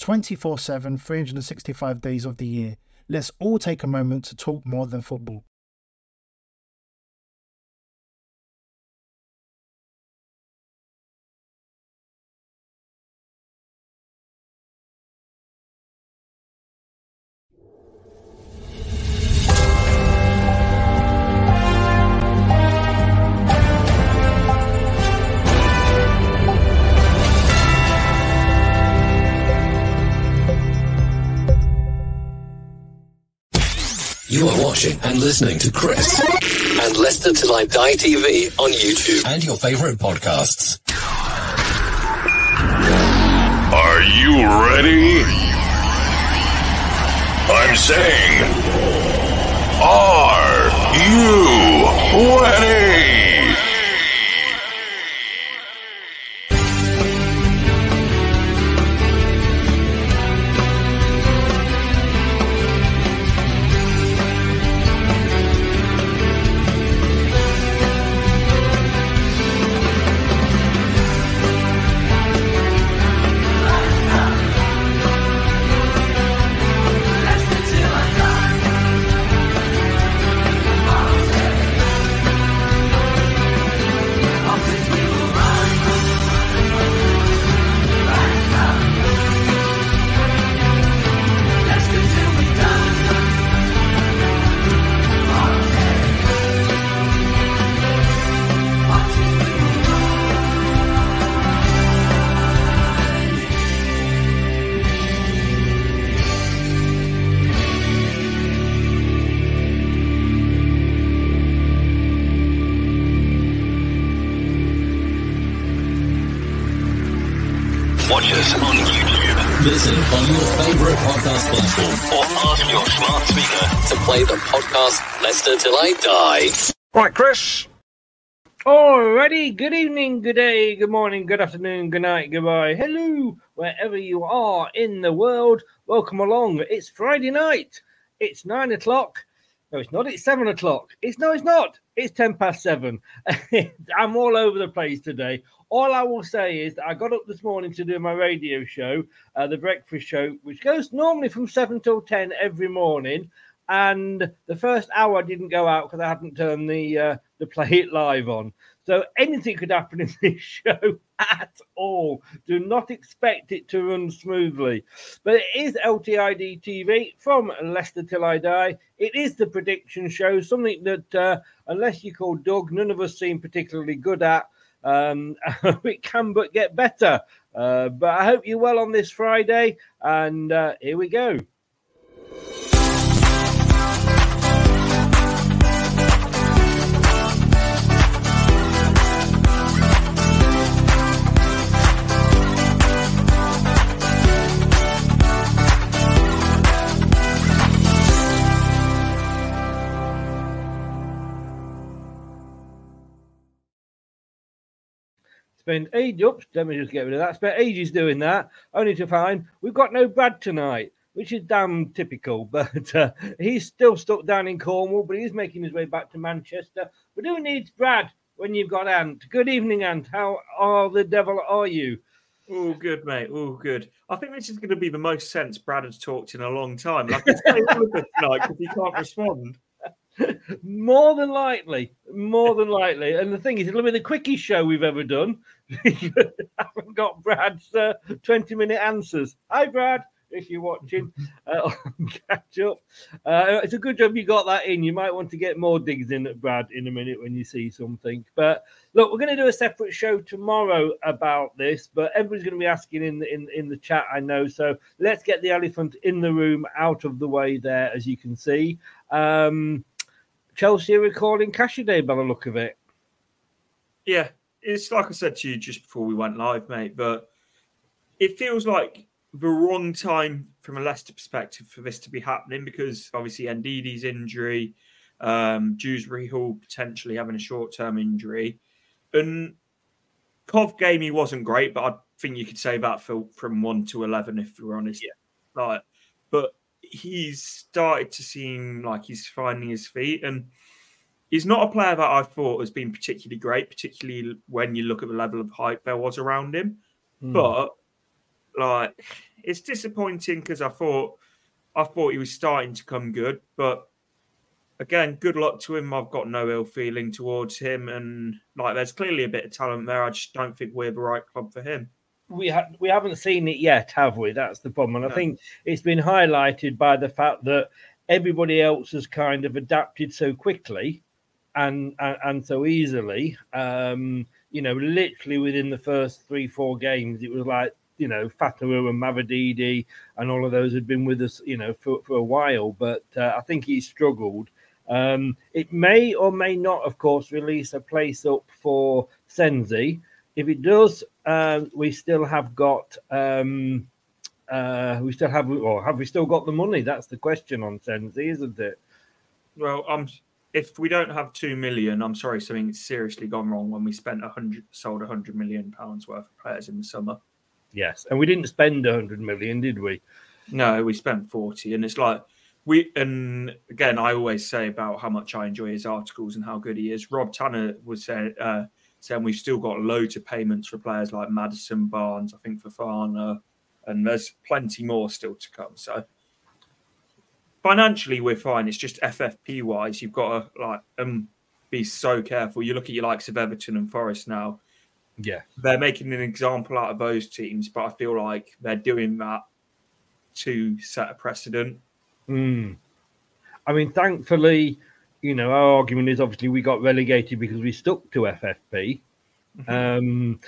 24 7, 365 days of the year. Let's all take a moment to talk more than football. Watching and listening to Chris and Leicester Till I Die TV on YouTube and your favorite podcasts. Are you ready? I'm saying, are you ready? Watch us on YouTube. Listen on your favorite podcast platform or ask your smart speaker to play the podcast Leicester Till I Die. Right, Chris. Alrighty, good evening, good day, good morning, good afternoon, good night, goodbye, hello, wherever you are in the world. Welcome along. It's Friday night. It's nine o'clock. No, it's not. It's seven o'clock. It's no, it's not. It's ten past seven. I'm all over the place today. All I will say is that I got up this morning to do my radio show, uh, the breakfast show, which goes normally from seven till ten every morning. And the first hour didn't go out because I hadn't turned the uh, the play it live on. So anything could happen in this show at all. Do not expect it to run smoothly. But it is LTID TV from Leicester Till I Die. It is the prediction show, something that, uh, unless you call Doug, none of us seem particularly good at. Um, it can but get better. Uh, but I hope you're well on this Friday. And uh, here we go. Spent ages, oops, let me just get rid of that. Spent ages doing that, only to find we've got no Brad tonight. which is damn typical. But uh, he's still stuck down in Cornwall, but he's making his way back to Manchester. But who needs Brad when you've got Ant? Good evening, Ant. How are the devil are you? Oh, good, mate. Oh, good. I think this is going to be the most sense Brad has talked in a long time. Like, it's tonight because he can't respond. More than likely, more than likely. And the thing is, it'll be the quickest show we've ever done. I haven't got Brad's uh, 20 minute answers. Hi, Brad if you're watching, uh, catch up. Uh, it's a good job you got that in. You might want to get more digs in at Brad in a minute when you see something. But look, we're going to do a separate show tomorrow about this. But everybody's going to be asking in the in, in the chat, I know. So let's get the elephant in the room out of the way there, as you can see. Um, Chelsea are recalling Casadei by the look of it. Yeah, it's like I said to you just before we went live, mate. But it feels like the wrong time from a Leicester perspective for this to be happening because obviously Ndidi's injury, um, Dewsbury Hall potentially having a short term injury. And Cov game, he wasn't great, but I think you could say that for, from 1 to 11 if we're honest. Yeah. Like, he's started to seem like he's finding his feet. And he's not a player that I thought has been particularly great, particularly when you look at the level of hype there was around him. Hmm. But like it's disappointing because I thought I thought he was starting to come good, but again, good luck to him. I've got no ill feeling towards him, and like there's clearly a bit of talent there. I just don't think we're the right club for him. We ha- we haven't seen it yet, have we? That's the problem, and I think it's been highlighted by the fact that everybody else has kind of adapted so quickly and and, and so easily. Um, you know, literally within the first three four games, it was like you know Fatawu and Mavididi and all of those had been with us, you know, for for a while. But uh, I think he's struggled. Um, it may or may not, of course, release a place up for Senzi. If it does, um, we still have got. Um, uh, we still have, or have we still got the money? That's the question on Senzi, isn't it? Well, I'm if we don't have two million, I'm sorry, something's seriously gone wrong when we spent a hundred, sold a hundred million pounds worth of players in the summer. Yes, and we didn't spend a hundred million, did we? No, we spent 40. And it's like, we, and again, I always say about how much I enjoy his articles and how good he is. Rob Tanner was saying, uh, saying we've still got loads of payments for players like Maddison Barnes, I think Fofana, and there's plenty more still to come. So financially, we're fine. It's just FFP wise, you've got to like um, be so careful. You look at your likes of Everton and Forest now, Yeah. they're making an example out of those teams, but I feel like they're doing that to set a precedent. Mm. I mean, thankfully, you know, our argument is obviously we got relegated because we stuck to FFP. Um,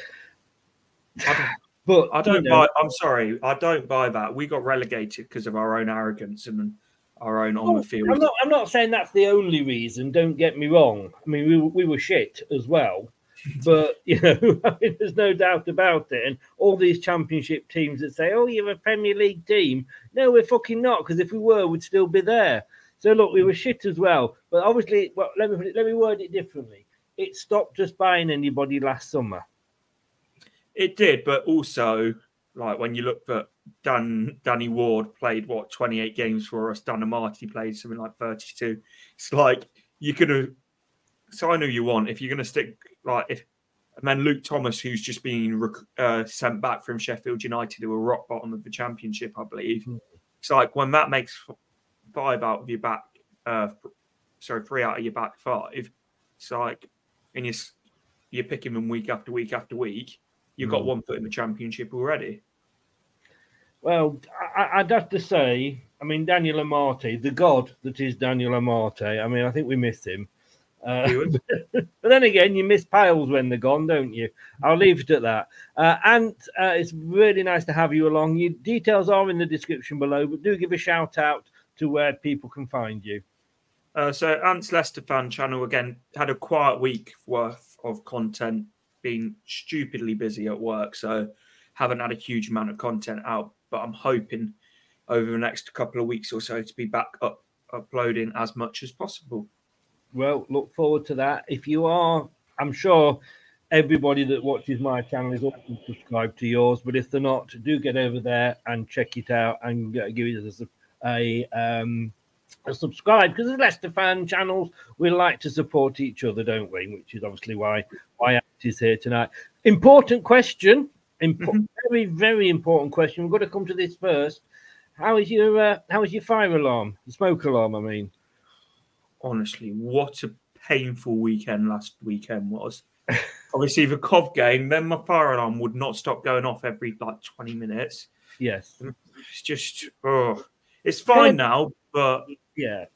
I don't, but I don't you know, buy. I'm sorry, I don't buy that. We got relegated because of our own arrogance and our own on the field. I'm not. I'm not saying that's the only reason. Don't get me wrong. I mean, we were- we were shit as well, but you know, I mean, there's no doubt about it. And all these championship teams that say, "Oh, you're a Premier League team," no, we're fucking not. Because if we were, we'd still be there. So look, we were shit as well. But obviously, well, let me let me word it differently. It stopped us buying anybody last summer. It did, but also like when you look at Dan Danny Ward played what 28 games for us. Dan Amartey played something like 32. It's like you could have. I know you want if you're going to stick like if. And then Luke Thomas, who's just been uh, sent back from Sheffield United, who are rock bottom of the Championship, I believe. It's like when that makes five out of your back, uh, sorry, three out of your back five. It's like, and you're, you're picking them week after week after week. You've got one foot in the Championship already. Well, I, I'd have to say, I mean, Daniel Amartey, the god that is Daniel Amartey. I mean, I think we miss him. Uh, but then again, you miss Piles when they're gone, don't you? I'll leave it at that. Uh, and uh, it's really nice to have you along. Your details are in the description below, but do give a shout out to where people can find you. Uh, so Ants Leicester fan channel again had a quiet week worth of content. being stupidly busy at work, so haven't had a huge amount of content out. But I'm hoping over the next couple of weeks or so to be back up uploading as much as possible. Well, look forward to that. If you are, I'm sure everybody that watches my channel is also subscribed to yours. But if they're not, do get over there and check it out and uh, give it a, a um, a subscribe because as Leicester fan channels, we like to support each other, don't we? Which is obviously why why Ant is here tonight. Important question, impo- Mhm. very very important question. We've got to come to this first. How is your uh, how is your fire alarm, the smoke alarm? I mean, honestly, what a painful weekend last weekend was. Obviously, the COV game, then my fire alarm would not stop going off every like 20 minutes. yes, It's just, oh, it's fine now, but yeah.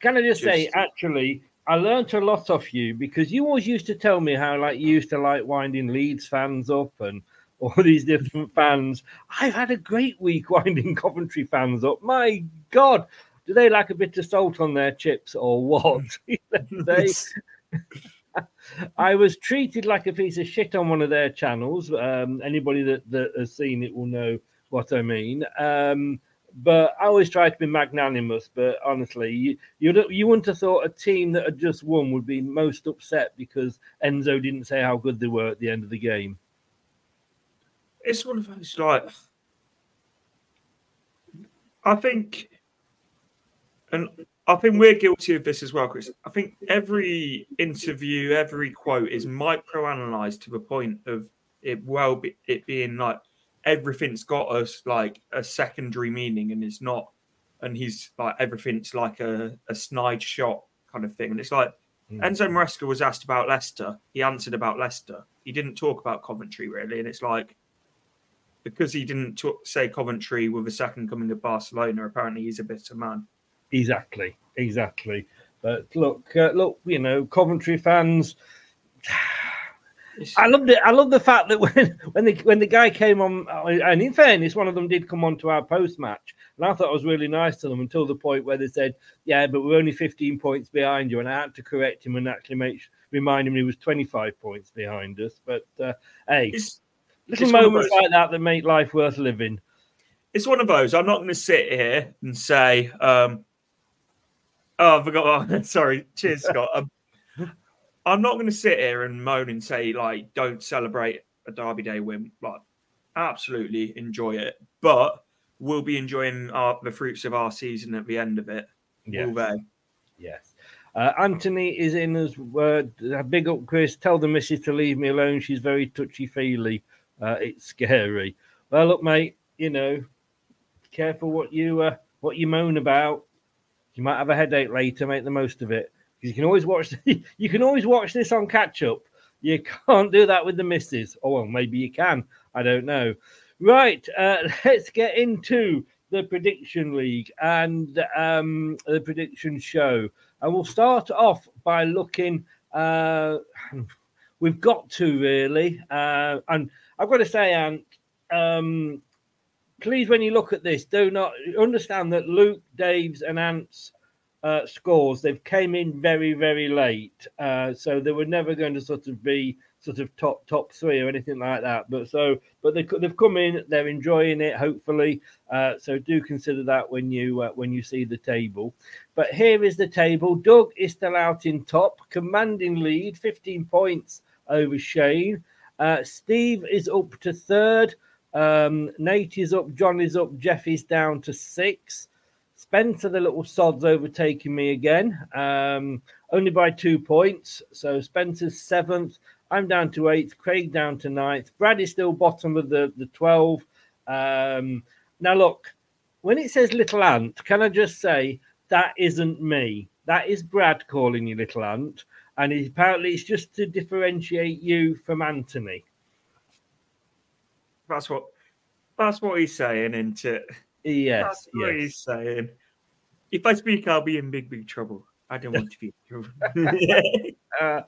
Can I just, say, actually, I learned a lot off you because you always used to tell me how like you used to like winding Leeds fans up and all these different fans. I've had a great week winding Coventry fans up. My God, do they like a bit of salt on their chips or what? they, I was treated like a piece of shit on one of their channels. Um, anybody that, that has seen it will know what I mean. Um, but I always try to be magnanimous. But honestly, you you, you wouldn't have thought a team that had just won would be most upset because Enzo didn't say how good they were at the end of the game. it's one of those like I think and I think we're guilty of this as well, Chris. I think every interview, every quote is micro-analyzed to the point of it well be, it being like everything's got us like a secondary meaning and it's not and he's like everything's like a, a snide shot kind of thing. And it's like Mm. Enzo Maresca was asked about Leicester. He answered about Leicester. He didn't talk about Coventry really, and it's like because he didn't talk, say Coventry with a second coming to Barcelona. Apparently, he's a bitter man. Exactly, exactly. But look, uh, look, you know, Coventry fans. I loved it. I love the fact that when when the when the guy came on, uh, and in fairness, one of them did come on to our post match, and I thought it was really nice to them until the point where they said, "Yeah, but we're only 15 points behind you," and I had to correct him and actually make remind him he was 25 points behind us. But uh, hey, it's little it's moments like that that make life worth living. it's one of those. I'm not going to sit here and say, um, "Oh, I forgot." oh, sorry, cheers, Scott. Um, I'm not going to sit here and moan and say like, "Don't celebrate a Derby Day win." Like, absolutely enjoy it, but we'll be enjoying our, the fruits of our season at the end of it. Will they? Yes. Uh, Anthony is in as uh, big up, Chris. Tell the missus to leave me alone. She's very touchy feely. Uh, it's scary. Well, look, mate. You know, careful what you uh, what you moan about. You might have a headache later. Make the most of it. You can always watch. you can always watch this on catch up. You can't do that with the misses. Oh well, maybe you can. I don't know. Right. Uh, let's get into the prediction league and um, the prediction show. And we'll start off by looking. Uh, we've got to really, uh, and I've got to say, Ant, um, please, when you look at this, do not understand that Luke, Dave's, and Ant's uh, scores they've came in very, very late, uh, so they were never going to sort of be sort of top top three or anything like that. But so, but they they've come in, they're enjoying it, hopefully. Uh, so do consider that when you uh, when you see the table. But here is the table. Doug is still out in top, commanding lead, 15 points over Shane. Uh, Steve is up to third. Um, Nate is up. John is up. Jeff is down to six. Spencer, the little sod's overtaking me again, um, only by two points. So Spencer's seventh. I'm down to eighth. Craig down to ninth. Brad is still bottom of the, the 12. Um, now, look, when it says little ant, can I just say that isn't me? That is Brad calling you little ant. And he, apparently it's just to differentiate you from Anthony. That's what. That's what he's saying, isn't it? Yes, That's what yes. he's saying. If I speak, I'll be in big, big trouble. I don't want to be in trouble. Uh,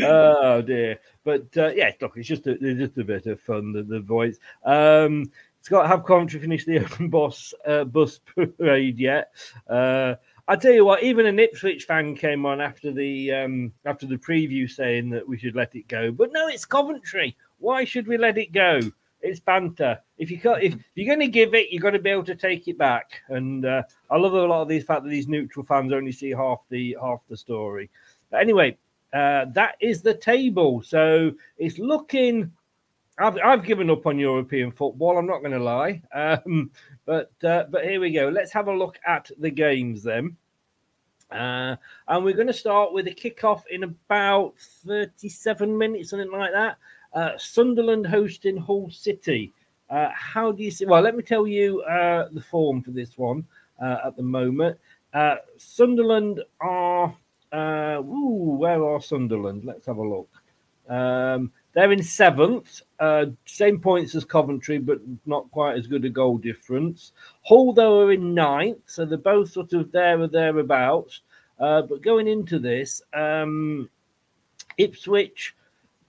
oh dear. But uh, yeah, look, it's just a, it's just a bit of fun. The, the voice. Um, Scott, have Coventry finished the open bus uh, bus parade yet? Uh, I tell you what, even an Ipswich fan came on after the um, after the preview saying that we should let it go. But no, it's Coventry. Why should we let it go? It's banter. If you can't, if you're going to give it, you've got to be able to take it back. And uh, I love a lot of these fact that these neutral fans only see half the half the story. But anyway, uh, that is the table. So it's looking. I've, I've given up on European football. I'm not going to lie. Um, but uh, but here we go. Let's have a look at the games then. Uh, and we're going to start with a kickoff in about 37 minutes, something like that. Uh, Sunderland hosting Hull City. Uh, how do you see? Well, let me tell you uh, the form for this one uh, at the moment. Uh, Sunderland are. ooh, where are Sunderland? Let's have a look. Um, they're in seventh, same points as Coventry, but not quite as good a goal difference. Hull, though, are in ninth, so they're both sort of there or thereabouts. but going into this, um, Ipswich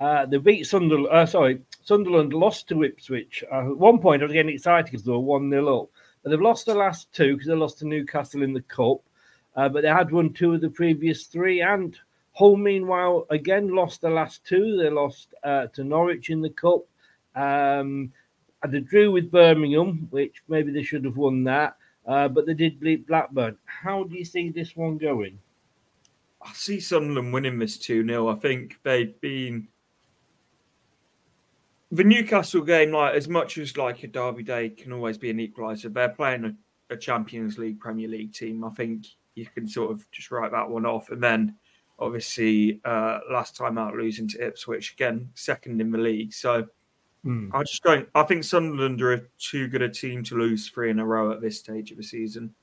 uh, they beat Sunderland. Uh, sorry, Sunderland lost to Ipswich. Uh, at one point, I was getting excited because they were 1 0 up. But they've lost the last two because they lost to Newcastle in the Cup. Uh, but they had won two of the previous three. And Hull, meanwhile, again lost the last two. They lost uh, to Norwich in the Cup. Um, they drew with Birmingham, which maybe they should have won that. But they did beat Blackburn. How do you see this one going? I see Sunderland winning this 2 0. I think they've been the Newcastle game, like as much as like a Derby day can always be an equaliser, they're playing a, a, Champions League, Premier League team. I think you can sort of just write that one off. And then obviously uh, last time out losing to Ipswich again, second in the league. So mm. I just don't. I think Sunderland are too good a team to lose three in a row at this stage of the season.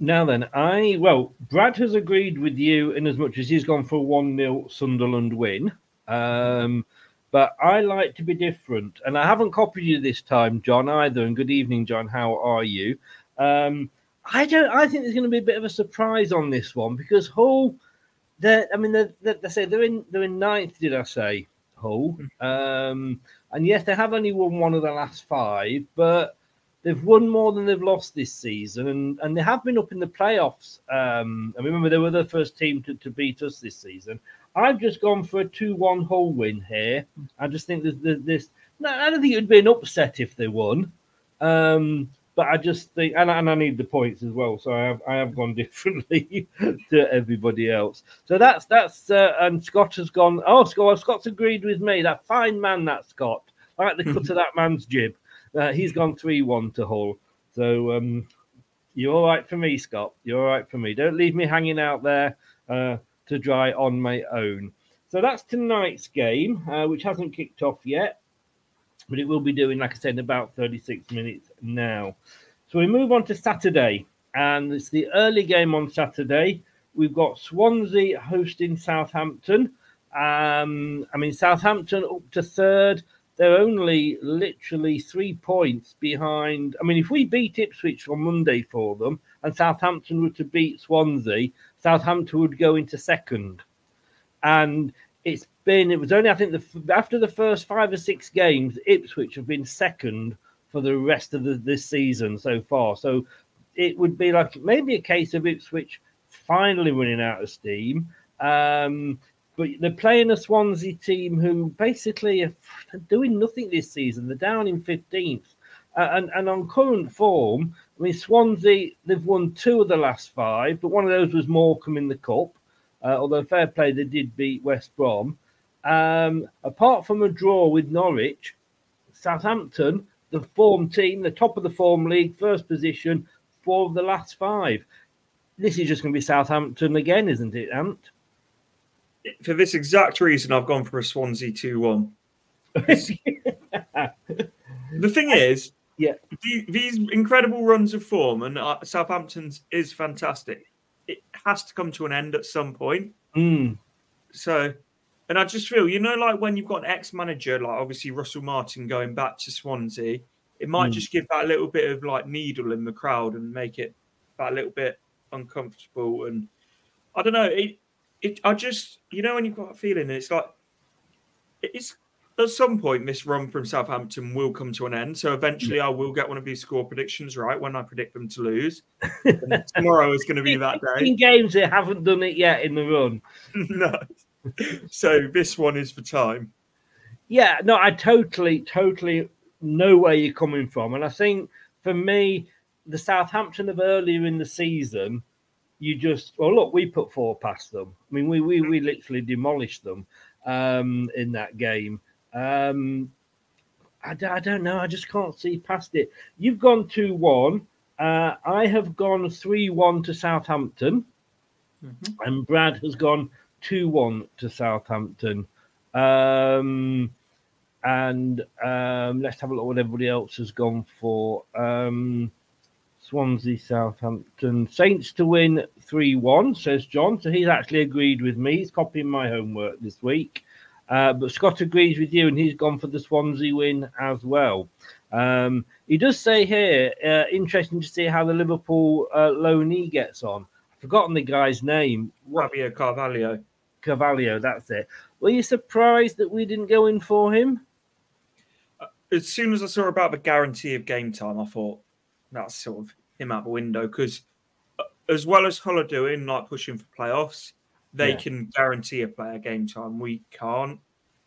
Now then, I well, Brad has agreed with you in as much as he's gone for a one 0 Sunderland win. Um, but I like to be different. And I haven't copied you this time, John, either. And good evening, John. How are you? Um, I don't. I think there's going to be a bit of a surprise on this one because Hull. They're, I mean, they they say they're in they're in ninth. Did I say Hull? Um, and yes, they have only won one of the last five, but they've won more than they've lost this season, and, and they have been up in the playoffs. Um, I remember they were the first team to, to beat us this season, I've just gone for a 2 1 Hull win here. I just think there's, this. No, I don't think it would be an upset if they won. Um, but I just think, and, and I need the points as well, so I have I have gone differently to everybody else. So that's that's uh, and Scott has gone. Oh, Scott, Scott's agreed with me. That fine man, that Scott. I like the cut of that man's jib. Uh, he's gone three one to Hull. So um, you're all right for me, Scott. You're all right for me. Don't leave me hanging out there. Uh, to dry on my own. So that's tonight's game, uh, which hasn't kicked off yet, but it will be doing, like I said, in about 36 minutes now. So we move on to Saturday, and it's the early game on Saturday. We've got Swansea hosting Southampton. Um, I mean, Southampton up to third. They're only literally three points behind. I mean, if we beat Ipswich on Monday for them and Southampton were to beat Swansea, Southampton would go into second. And it's been, it was only, I think, the, after the first five or six games, Ipswich have been second for the rest of the, this season so far. So it would be like maybe a case of Ipswich finally running out of steam. Um, but they're playing a Swansea team who basically are doing nothing this season. They're down in 15th. Uh, and, and on current form, I mean, Swansea, they've won two of the last five, but one of those was Morecambe in the Cup. Uh, although fair play, they did beat West Brom. Um, apart from a draw with Norwich, Southampton, the form team, the top of the form league, first position, four of the last five. This is just going to be Southampton again, isn't it, Ant? For this exact reason, I've gone for a Swansea 2 1. the thing is, yeah. These incredible runs of form, and uh, Southampton's is fantastic. It has to come to an end at some point. Mm. So, and I just feel, you know, like when you've got an ex manager, like obviously Russell Martin going back to Swansea, it might mm. just give that little bit of like needle in the crowd and make it that little bit uncomfortable. And I don't know, it, it, I just, you know, when you've got a feeling, it's like, it's at some point, this run from Southampton will come to an end. So eventually, I will get one of these score predictions right when I predict them to lose. tomorrow is going to be that day. games they haven't done it yet in the run. no. So this one is for time. Yeah, no, I totally, totally know where you're coming from, and I think for me, the Southampton of earlier in the season you just well look, we put four past them. I mean, we we, we literally demolished them um, in that game. Um, I, d- I don't know. I just can't see past it. You've gone two one. Uh, I have gone three one to Southampton, and Brad has gone two one to Southampton. Um, and um, let's have a look what everybody else has gone for. Um, Swansea, Southampton, Saints to win 3 1, says John. So he's actually agreed with me. He's copying my homework this week. Uh, but Scott agrees with you and he's gone for the Swansea win as well. Um, he does say here, uh, interesting to see how the Liverpool uh, loanee gets on. I've forgotten the guy's name. What Fabio Carvalho. Carvalho, that's it. Were you surprised that we didn't go in for him? As soon as I saw about the guarantee of game time, I thought that's sort of him out the window because, as well as Hull are doing, like pushing for playoffs, they Yeah. can guarantee a player game time. We can't.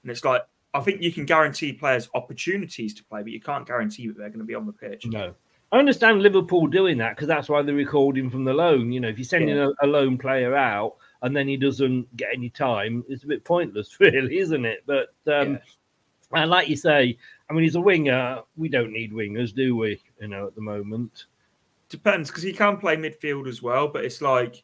And it's like, I think you can guarantee players opportunities to play, but you can't guarantee that they're going to be on the pitch. No. I understand Liverpool doing that because that's why they're recording from the loan. You know, if you're sending a, a lone player out and then he doesn't get any time, it's a bit pointless, really, isn't it? But um, and like you say, I mean, he's a winger. We don't need wingers, do we? You know, at the moment. Depends because he can play midfield as well, but it's like,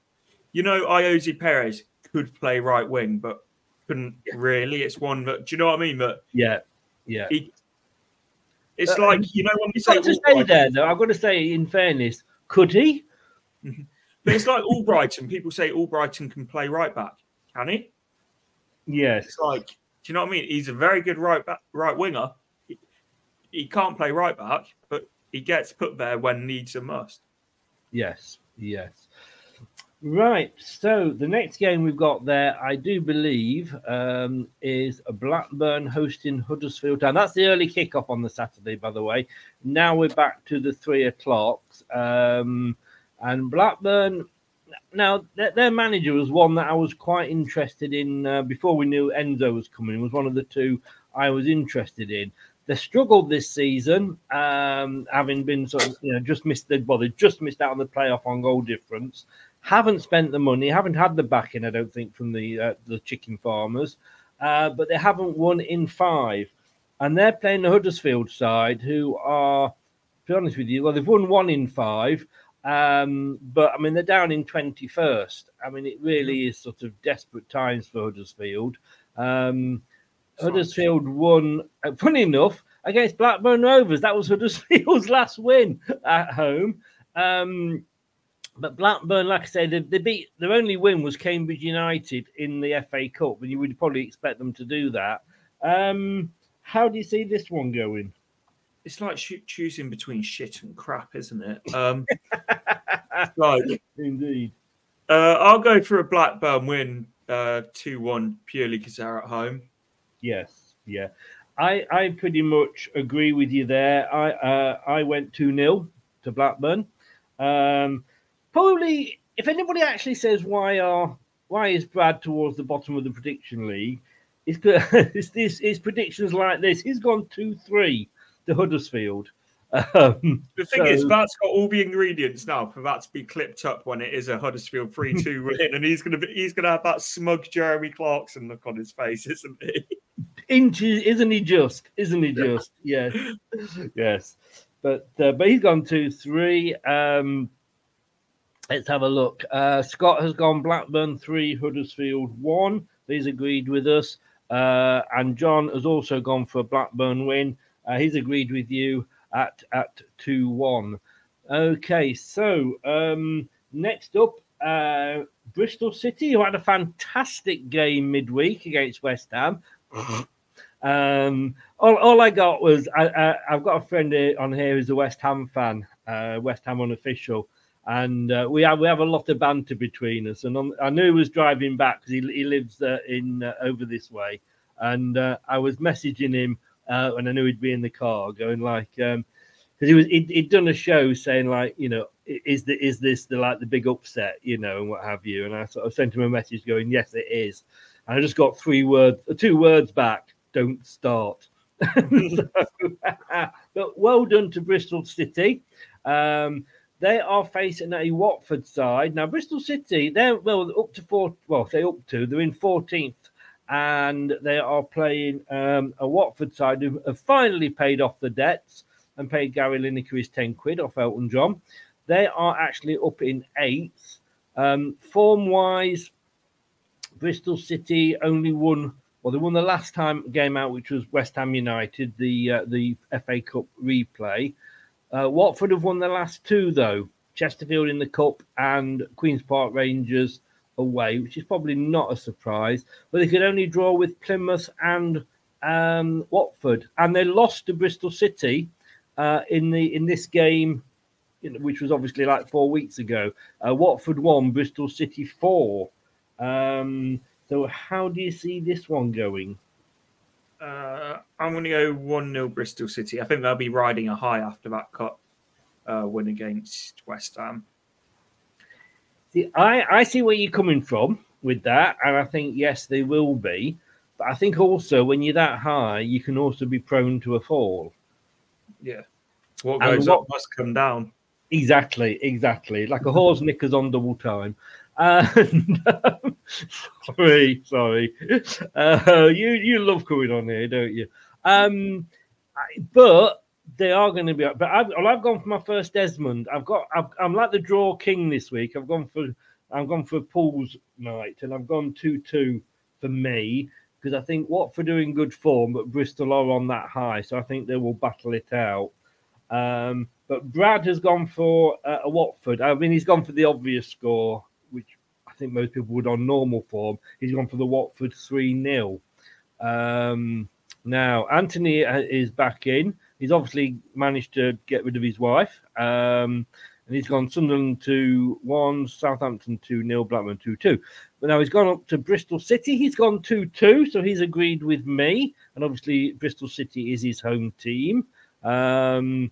you know, Ayoze Perez could play right wing, but couldn't really. It's one that, do you know what I mean? That Yeah, yeah. he, it's Uh, like, you know, when we You've say, to say there, though. I've got to say, in fairness, could he? but it's like Albrighton. People say Albrighton can play right back. Can he? Yes. It's like, do you know what I mean? He's a very good right back, right winger. He, he can't play right back, but he gets put there when needs and must. Yes, yes. Right. So the next game we've got there, I do believe, um, is Blackburn hosting Huddersfield Town. That's the early kickoff on the Saturday, by the way. Now we're back to the three o'clocks. Um, and Blackburn, now their, their manager was one that I was quite interested in uh, before we knew Enzo was coming. Was one of the two I was interested in. They struggled this season, um, having been sort of, you know, just missed well, they just missed out on the playoff on goal difference. Haven't spent the money, haven't had the backing, I don't think, from the uh, the chicken farmers, uh, but they haven't won in five, and they're playing the Huddersfield side, who are, to be honest with you, well, they've won one in five, um, but I mean they're down in twenty first. I mean it really is sort of desperate times for Huddersfield. Um, Huddersfield won, uh, funny enough, against Blackburn Rovers. That was Huddersfield's last win at home. Um, but Blackburn, like I said, they, they beat their only win was Cambridge United in the FA Cup, and you would probably expect them to do that. Um, how do you see this one going? It's like choo- choosing between shit and crap, isn't it? Um, like, Indeed. uh, I'll go for a Blackburn win, uh, two one purely because they're at home. Yes, yeah. I, I pretty much agree with you there. I uh, I went 2 0 to Blackburn. Um, probably, if anybody actually says why are why is Brad towards the bottom of the prediction league, it's, it's this his predictions like this. He's gone 2 3 to Huddersfield. Um, The thing is, So- that's got all the ingredients now for that to be clipped up when it is a Huddersfield three-two win, and he's gonna be he's gonna have that smug Jeremy Clarkson look on his face, isn't he? isn't he just isn't he just yes yes but uh, but he's gone two three um let's have a look. Uh scott has gone blackburn three huddersfield one. He's agreed with us. Uh and john has also gone for a blackburn win. Uh, he's agreed with you at at two one. Okay so um next up uh bristol city who had a fantastic game midweek against west ham. Um, all, all I got was I, I've got a friend on here who's a West Ham fan, uh, West Ham unofficial, and uh, we have we have a lot of banter between us. And on, I knew he was driving back because he, he lives uh, in uh, over this way, and uh, I was messaging him uh, and I knew he'd be in the car, going like, because he was he'd, he'd done a show saying like, you know, is the is this the like the big upset, you know, and what have you, and I sort of sent him a message going, yes, it is. And I just got three words, two words back. Don't start. So, but well done to Bristol City. Um, they are facing a Watford side. Now, Bristol City, they're well up to four. Well, they up to they're in 14th, and they are playing um, a Watford side who have finally paid off the debts and paid Gary Lineker his 10 quid off Elton John. They are actually up in eighth. Um, form wise, Bristol City only won. Well, they won the last time game out, which was West Ham United, the uh, the FA Cup replay. Uh, Watford have won the last two, though Chesterfield in the Cup and Queen's Park Rangers away, which is probably not a surprise. But they could only draw with Plymouth and um, Watford, and they lost to Bristol City uh, in the in this game, which was obviously like four weeks ago. Uh, Watford won, Bristol City four. Um, so, how do you see this one going? Uh, I'm going to go 1 0 Bristol City. I think they'll be riding a high after that cup uh, win against West Ham. See, I, I see where you're coming from with that, and I think yes, they will be. But I think also when you're that high, you can also be prone to a fall. Yeah. What goes what- up must come down. Exactly, exactly. Like a horse knickers on double time. And um, sorry, sorry. Uh, you you love coming on here, don't you? Um, I- but they are going to be. But I've, well, I've gone for my first Desmond. I've got. I've, I'm like the draw king this week. I've gone for. I've gone for Paul's night, and I've gone two two for me because I think Watford are in good form, but Bristol are on that high, so I think they will battle it out. Um, but Brad has gone for uh, a Watford. I mean, he's gone for the obvious score, I think most people would on normal form. He's gone for the Watford 3 0. Um, now, Anthony uh, is back in. He's obviously managed to get rid of his wife. Um, and he's gone Sunderland 2 1, Southampton 2 0, Blackburn 2 2. But now he's gone up to Bristol City. He's gone 2 2, so he's agreed with me. And obviously, Bristol City is his home team. Um,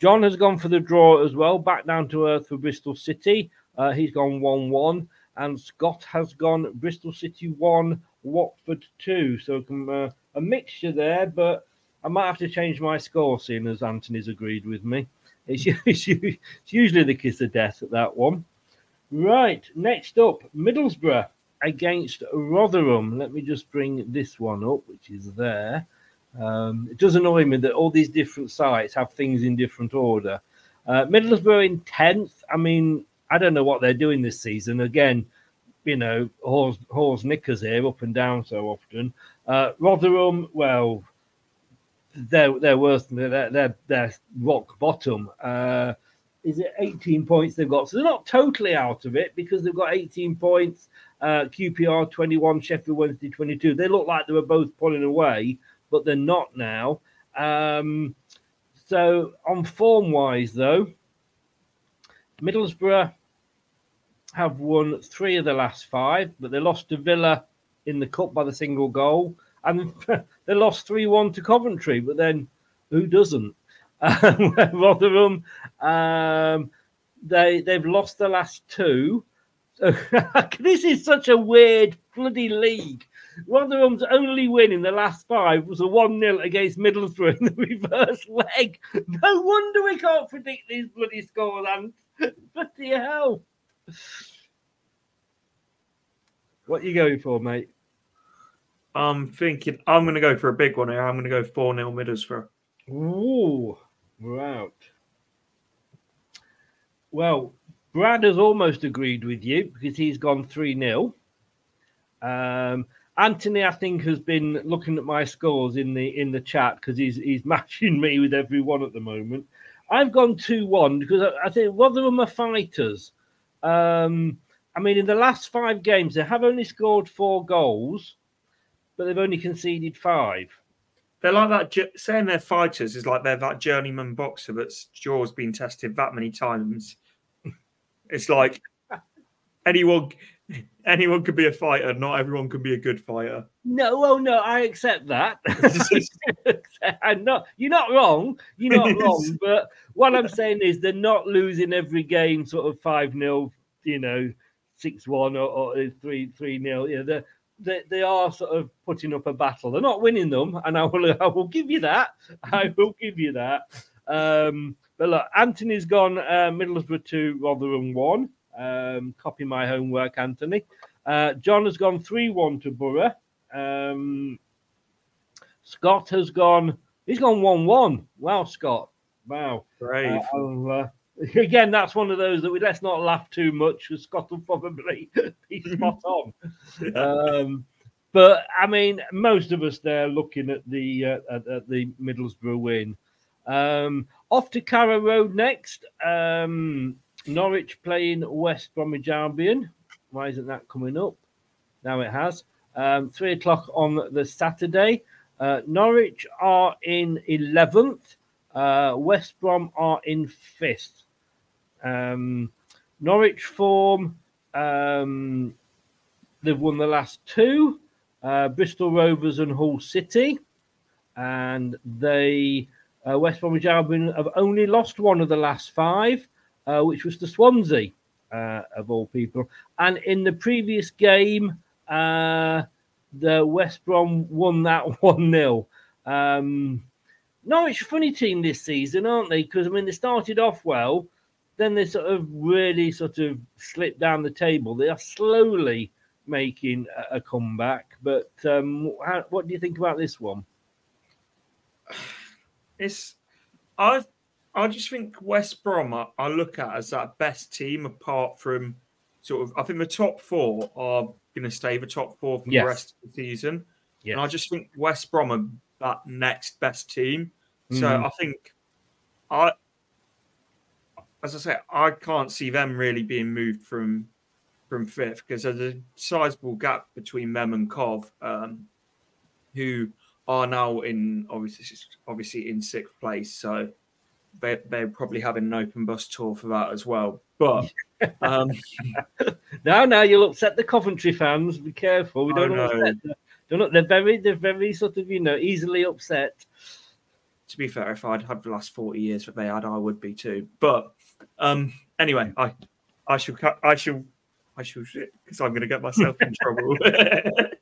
John has gone for the draw as well, back down to earth for Bristol City. Uh, he's gone 1 1. And Scott has gone Bristol City 1, Watford 2. So um, uh, a mixture there, but I might have to change my score, seeing as Anthony's agreed with me. It's, it's, usually the kiss of death at that one. Right, next up, Middlesbrough against Rotherham. Let me just bring this one up, which is there. Um, it does annoy me that all these different sites have things in different order. Uh, Middlesbrough in 10th. I mean, I don't know what they're doing this season. Again, you know, horse, horse knickers here up and down so often. Uh, Rotherham, well, they're they're worse than they're they're, they're rock bottom. Uh, is it 18 points they've got? So they're not totally out of it because they've got 18 points. Uh, QPR 21, Sheffield Wednesday 22. They look like they were both pulling away, but they're not now. Um, so on form wise, though, Middlesbrough have won three of the last five, but they lost to Villa in the cup by the single goal, and they lost three one to Coventry. But then, who doesn't? Um, Rotherham, um, they they've lost the last two. This is such a weird bloody league. Rotherham's only win in the last five was a 1 0 against Middlesbrough in the reverse leg. No wonder we can't predict these bloody scores, and bloody hell. What you going for, mate? I'm thinking I'm going to go for a big one here. I'm going to go 4 0 Middlesbrough. Ooh, we're out. Well, Brad has almost agreed with you because he's gone 3 0. Um, Anthony, I think, has been looking at my scores in the in the chat because he's he's matching me with everyone at the moment. I've gone 2 1 because I, I think Rotherham are fighters. Um, I mean, in the last five games, they have only scored four goals, but they've only conceded five. They're like that. Saying they're fighters is like they're that journeyman boxer that's jaw's been tested that many times. It's like anyone, anyone could be a fighter. Not everyone can be a good fighter. No, oh no, I accept that. I'm not. You're not wrong. You're not wrong. But what I'm saying is they're not losing every game, sort of five 0 you know, six one or, or three three 0 You know, they're, they they are sort of putting up a battle. They're not winning them, and I will I will give you that. I will give you that. Um, But look, Anthony's gone uh, Middlesbrough two, Rotherham one. Um, copy my homework, Anthony. Uh, John has gone three one to Borough. Um, Scott has gone. He's gone one one. Wow, Scott. Wow. Brave. Uh, uh, again, that's one of those that we let's not laugh too much because Scott will probably be spot on. um, but I mean, most of us there looking at the uh, at, at the Middlesbrough win. Um, off to Carrow Road next. Um, Norwich playing West Bromwich Albion. Why isn't that coming up? Now it has. Um, three o'clock on the Saturday. Uh, Norwich are in 11th. Uh, West Brom are in 5th. Um, Norwich form, um, they've won the last two uh, Bristol Rovers and Hull City. And they, uh, West Bromwich Albion, have only lost one of the last five, uh, which was to Swansea, uh, of all people. And in the previous game, uh, the West Brom won that 1 0. Um, Norwich, funny team this season, aren't they? Because, I mean, they started off well, then they sort of really sort of slipped down the table. They are slowly making a, comeback. But um, how, what do you think about this one? It's I I just think West Brom I, I look at as that best team apart from sort of I think the top four are going to stay the top four for Yes. the rest of the season. Yes. And I just think West Brom are that next best team. So Mm. I think I, as I say, I can't see them really being moved from from fifth because there's a sizable gap between them and Cov, um, who are now in obviously obviously in sixth place. So they they're probably having an open bus tour for that as well. But um, Now, now you'll upset the Coventry fans. Be careful. We don't know. upset them. Don't know, they're very, they're very sort of, you know, easily upset. to be fair, if I'd had the last forty years that they had, I would be too. But um, anyway, I I shall. I shall I shall because I'm going to get myself in trouble.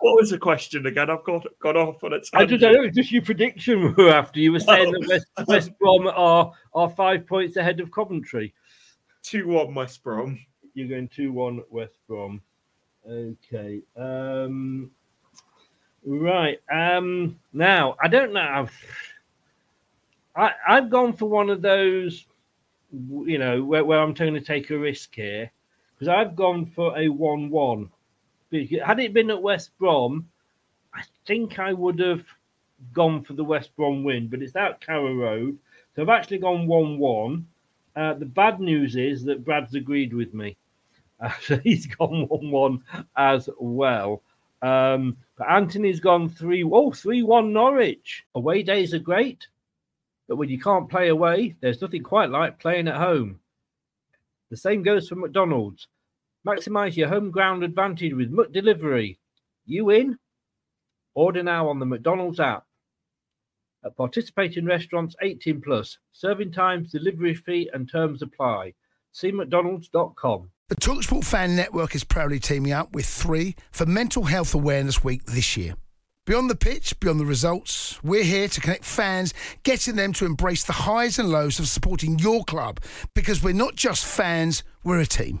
what was the question again? I've got got off on a I just don't know. It's just your prediction we after. You were saying that West, West Brom are are five points ahead of Coventry. Two one West Brom. You're going two one West Brom. Okay. Um, right. Um, now I don't know. I've, I I've gone for one of those, you know, where, where I'm going to take a risk here because I've gone for a Had it been at West Brom, I think I would have gone for the West Brom win, but it's out Carrow Road, so I've actually gone one-one. Uh, the bad news is that Brad's agreed with me. Uh, so he's gone 1 1 as well. Um, but Anthony's gone 3 oh, 3 1 Norwich. Away days are great, but when you can't play away, there's nothing quite like playing at home. The same goes for McDonald's. Maximize your home ground advantage with McDelivery. You in? Order now on the McDonald's app. At participating restaurants 18 plus, serving times, delivery fee, and terms apply. See McDonald's.com. The Talksport Fan Network is proudly teaming up with three for Mental Health Awareness Week this year. Beyond the pitch, beyond the results, we're here to connect fans, getting them to embrace the highs and lows of supporting your club because we're not just fans, we're a team.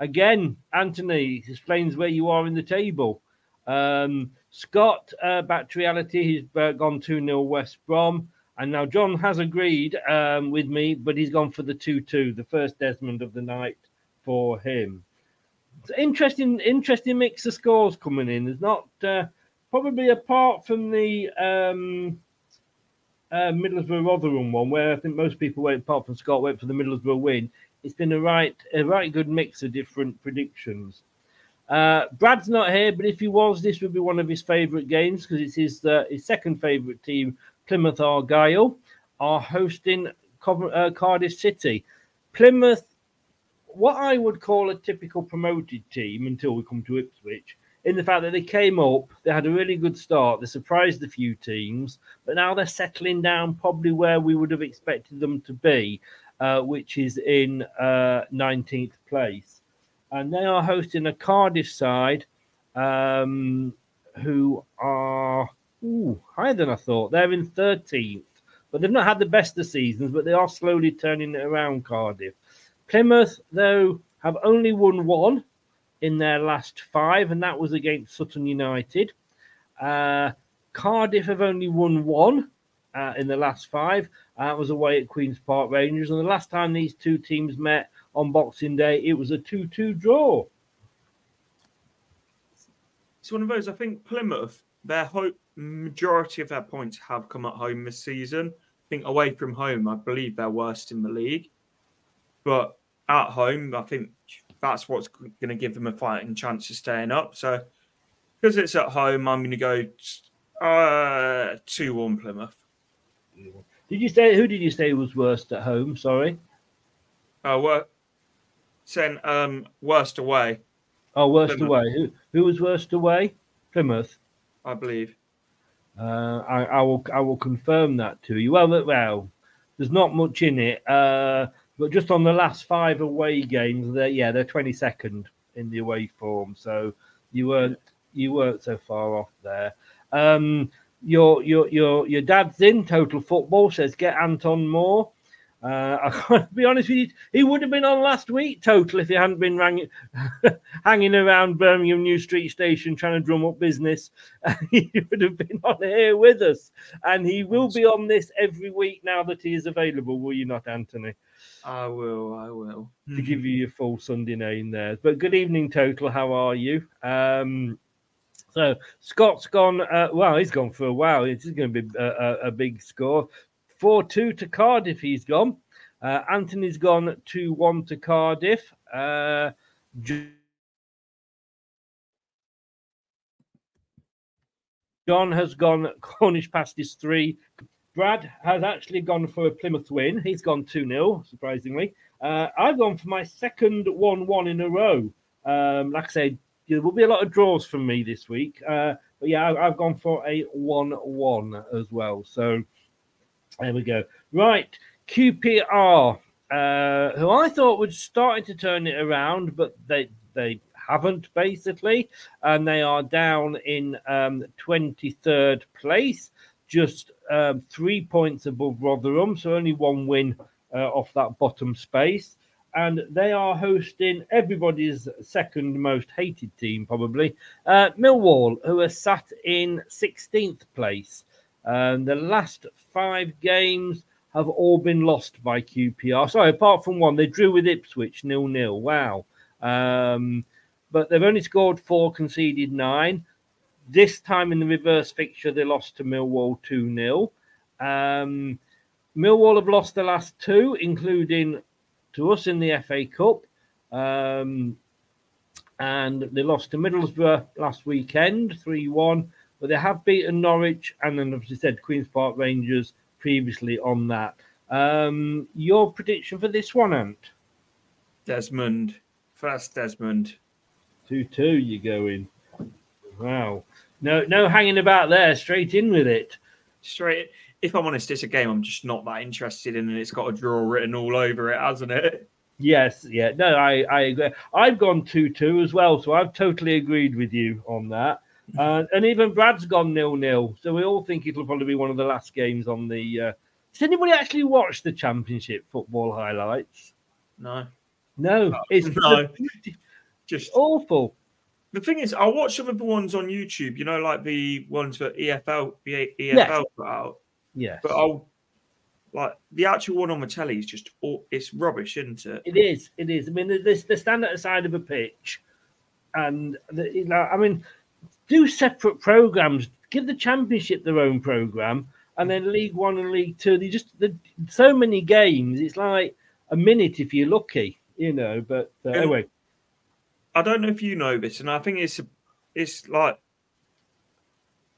Again, Anthony explains where you are in the table. Um, Scott, uh, back to reality, he's uh, gone 2 0 West Brom. And now John has agreed um, with me, but he's gone for the 2 2, the first Desmond of the night for him. It's interesting, interesting mix of scores coming in. There's not uh, probably apart from the um, uh, Middlesbrough Rotherham one, where I think most people went, apart from Scott, went for the Middlesbrough win. It's been a right, a right good mix of different predictions. Uh, Brad's not here, but if he was, this would be one of his favourite games because it's his uh, his second favourite team, Plymouth Argyle, are hosting Cov- uh, Cardiff City. Plymouth what I would call a typical promoted team until we come to Ipswich. In the fact that they came up, they had a really good start, they surprised a few teams, but now they're settling down probably where we would have expected them to be, uh, which is in uh, 19th place. And they are hosting a Cardiff side um, who are ooh, higher than I thought. They're in 13th, but they've not had the best of seasons, but they are slowly turning it around, Cardiff. Plymouth, though, have only won one in their last five, and that was against Sutton United. Uh, Cardiff have only won one uh, in the last five. Uh, was away at Queen's Park Rangers. And the last time these two teams met on Boxing Day, it was a 2 2 draw. It's one of those. I think Plymouth, their hope, majority of their points have come at home this season. I think away from home, I believe they're worst in the league. But at home, I think that's what's going to give them a fighting chance of staying up. So because it's at home, I'm going to go uh, two one Plymouth. Did you say who did you say was worst at home? Sorry. Uh, we're saying um, worst away, Oh, worst Plymouth. away. Who who was worst away? Plymouth. I believe. Uh, I, I will I will confirm that to you. Well, well, there's not much in it, uh, but just on the last five away games, they yeah they're 22nd in the away form, so you weren't you weren't so far off there. Um, your your your your dad's in total football says get Anton Moore. Uh, I can't be honest with you, he would have been on last week total if he hadn't been rang- hanging around Birmingham New Street Station trying to drum up business. he would have been on here with us, and he will be on this every week now that he is available. Will you not, Anthony? I will. I will. To give you your full Sunday name there. But good evening, total. How are you? Um, so Scott's gone. Uh, well, he's gone for a while. Is going to be a, a, a big score. Four two to Cardiff. He's gone. Uh, Anthony's gone two one to Cardiff. Uh, John has gone Cornish past his three. Brad has actually gone for a Plymouth win. He's gone 2 0, surprisingly. Uh, I've gone for my second 1 1 in a row. Um, like I said, there will be a lot of draws from me this week. Uh, but yeah, I- I've gone for a 1 1 as well. So there we go. Right, QPR, uh, who I thought was starting to turn it around, but they they haven't basically, and they are down in um, 23rd place, just um, three points above Rotherham, so only one win uh, off that bottom space. And they are hosting everybody's second most hated team, probably uh, Millwall, who are sat in 16th place. And the last five games have all been lost by QPR. Sorry, apart from one, they drew with Ipswich nil nil. Wow. Um, but they've only scored four, conceded nine. This time in the reverse fixture, they lost to Millwall 2 0. Um, Millwall have lost the last two, including to us in the FA Cup. Um, and they lost to Middlesbrough last weekend 3 1. But they have beaten Norwich and then, as I said, Queen's Park Rangers previously on that. Um, your prediction for this one, Ant? Desmond. First Desmond. 2 2, you go in. Wow. No, no hanging about there. Straight in with it. Straight. If I'm honest, it's a game I'm just not that interested in, and it's got a draw written all over it, hasn't it? Yes, yeah. No, I, I agree. I've gone 2 2 as well. So I've totally agreed with you on that. Uh, and even Brad's gone nil nil. So we all think it'll probably be one of the last games on the. Uh... Does anybody actually watch the championship football highlights? No. No, it's No. Just awful. the thing is, I'll watch some of the ones on YouTube. You know, like the ones that EFL, the EFL Yes. put out. Yes. But I'll like the actual one on the telly is just all, it's rubbish, isn't it? It is. It is. I mean, they, stand at the side of a pitch, and the, you know, I mean, do separate programs. Give the championship their own program, and then League One and League Two. They just so many games. It's like a minute if you're lucky, you know. But uh, anyway, I don't know if you know this, and I think it's it's like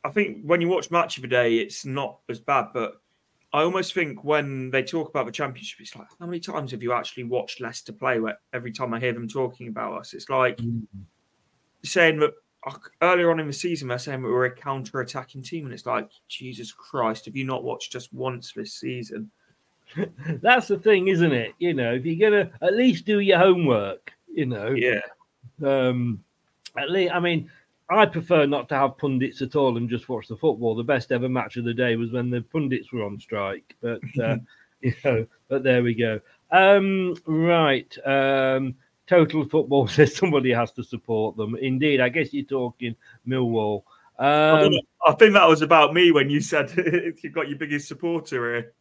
I think when you watch Match of the Day, it's not as bad, but I almost think when they talk about the championship, it's like, how many times have you actually watched Leicester play? Where every time I hear them talking about us, it's like saying that earlier on in the season, they're saying that we're a counter attacking team. And it's like, Jesus Christ, have you not watched us once this season? That's the thing, isn't it? You know, if you're gonna at least do your homework, you know. Yeah. Um, at least, I mean, I prefer not to have pundits at all and just watch the football. The best ever match of the day was when the pundits were on strike, but uh, you know, but there we go. Um, right. Um, Total Football says somebody has to support them. Indeed, I guess you're talking Millwall. I, Um. I think that was about me when you said you've got your biggest supporter here.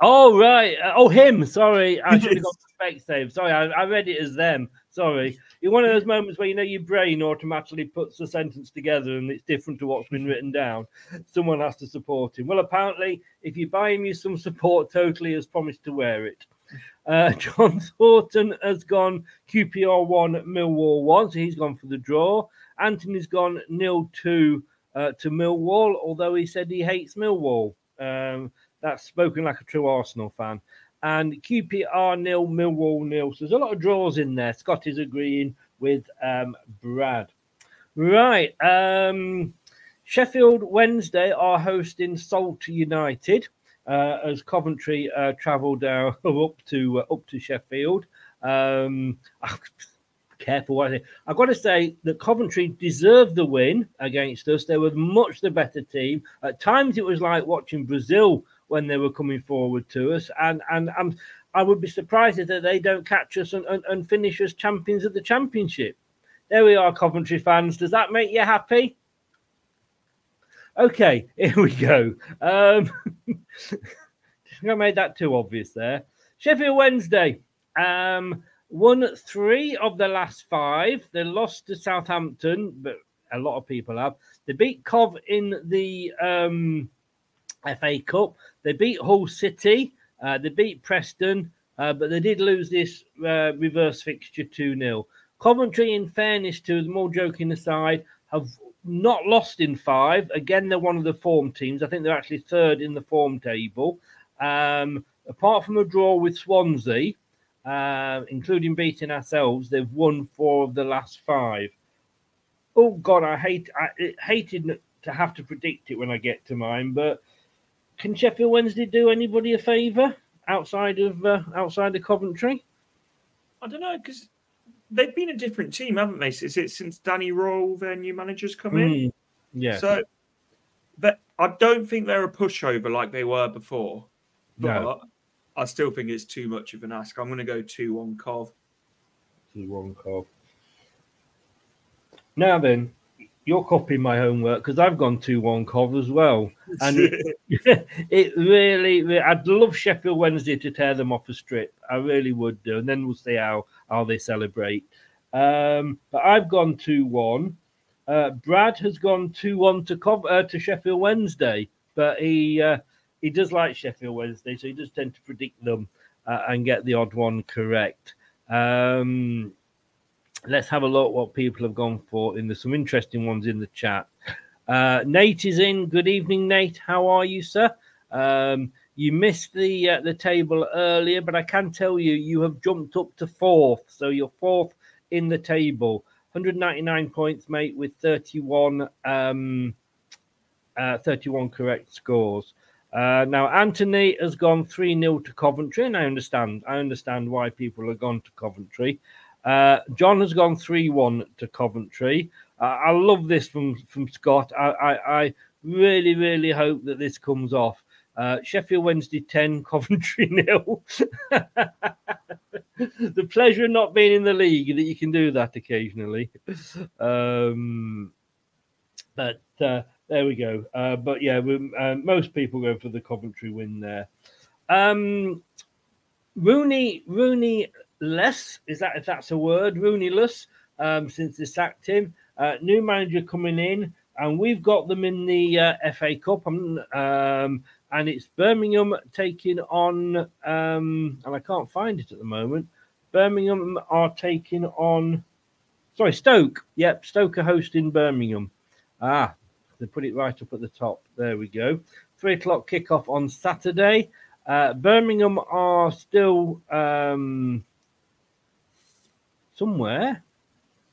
Oh right. Uh, Oh him. Sorry, I should have got the spec save. Sorry, I, I read it as them. Sorry. You're one of those moments where you know your brain automatically puts the sentence together and it's different to what's been written down. Someone has to support him. Well, apparently, if you buy him you some support, totally has promised to wear it. Uh, John Thornton has gone QPR one, Millwall one, so he's gone for the draw. Anthony's gone nil two uh, to Millwall, although he said he hates Millwall. Um, that's spoken like a true Arsenal fan. And QPR nil, Millwall nil. So there's a lot of draws in there. Scott is agreeing with um, Brad. Right. Um, Sheffield Wednesday are hosting Salt United uh, as Coventry uh, travel down up to uh, up to Sheffield. Um, careful what I say. I've got to say that Coventry deserved the win against us. They were much the better team. At times, it was like watching Brazil when they were coming forward to us, and and I'm, I would be surprised if they don't catch us and, and, and finish as champions of the championship. There we are, Coventry fans. Does that make you happy? Okay, here we go. Um, I made that too obvious there. Sheffield Wednesday um, won three of the last five. They lost to Southampton, but a lot of people have. They beat Cov in the um, FA Cup. They beat Hull City. Uh, they beat Preston, uh, but they did lose this uh, reverse fixture 2 0. Coventry, in fairness to them, all joking aside, have not lost in five. Again, they're one of the form teams. I think they're actually third in the form table. Um, apart from a draw with Swansea, uh, including beating ourselves, they've won four of the last five. Oh God, I hate I hated to have to predict it when I get to mine, but can Sheffield Wednesday do anybody a favour outside of uh, outside of Coventry? I don't know because they've been a different team, haven't they? Is it since Danny Röhl, their new manager's come in? Mm, yeah. So, but I don't think they're a pushover like they were before. But No. I still think it's too much of an ask. I'm going to go two one Cov. Is one Cov. Now then, you're copying my homework because I've gone two one cov as well, and it, it really, re- I'd love Sheffield Wednesday to tear them off a strip. I really would do, and then we'll see how how they celebrate. Um, but I've gone two one. Uh, Brad has gone two one to Cov- uh, to Sheffield Wednesday, but he uh, he does like Sheffield Wednesday, so he does tend to predict them uh, and get the odd one correct. Um, let's have a look what people have gone for. And there's some interesting ones in the chat. Uh, Nate is in. Good evening, Nate. How are you, sir? Um, you missed the uh, the table earlier, but I can tell you you have jumped up to fourth, so you're fourth in the table. 199 points, mate, with 31 um, uh, 31 correct scores. Uh, now Anthony has gone 3 0 to Coventry, and I understand. I understand why people have gone to Coventry. Uh, John has gone 3 1 to Coventry. I love this from, from Scott. I, I, I really, really hope that this comes off. Uh, Sheffield Wednesday 10, Coventry nil. the pleasure of not being in the league that you can do that occasionally. Um, but uh, there we go. Uh, but yeah, most people go for the Coventry win there. Um, Rooney, Rooney less is that if that's a word? Rooney less um, since they sacked him. Uh, new manager coming in, and we've got them in the uh, FA Cup. Um, um, and it's Birmingham taking on, um, and I can't find it at the moment. Birmingham are taking on, sorry, Stoke. Yep, Stoke are hosting Birmingham. Ah, they put it right up at the top. There we go. three o'clock kickoff on Saturday. Uh, Birmingham are still um, somewhere.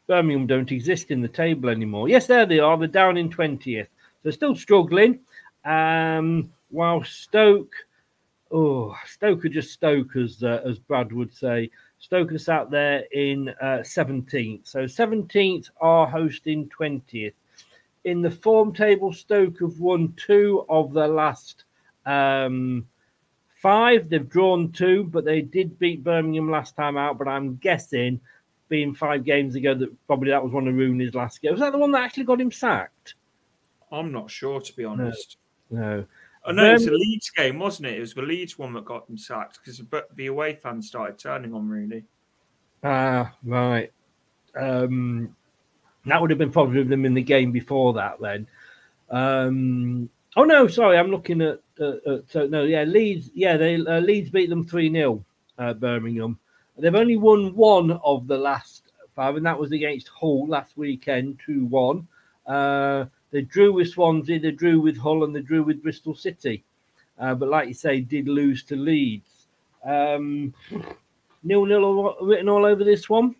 Birmingham don't exist in the table anymore. Yes, there they are. They're down in 20th. They're still struggling. Um, while Stoke, oh, Stoke are just Stoke, as, uh, as Brad would say. Stoke are sat there in uh, 17th. So 17th are hosting 20th. In the form table, Stoke have won two of the last um, five. They've drawn two, but they did beat Birmingham last time out. But I'm guessing, being five games ago, that probably that was one of Rooney's last games. Was that the one that actually got him sacked? I'm not sure, to be honest. No. I know it was a Leeds game, wasn't it? It was the Leeds one that got him sacked because the away fans started turning on Rooney. Ah, right. Um, that would have been probably them in the game before that. Then. Um, oh no, sorry, I'm looking at. Uh, uh, so no, yeah, Leeds. Yeah, they uh, Leeds beat them three 0 uh, Birmingham. They've only won one of the last five, and that was against Hull last weekend, two one. Uh, they drew with Swansea, they drew with Hull, and they drew with Bristol City. Uh, but like you say, did lose to Leeds. Um, nil nil written all over this one.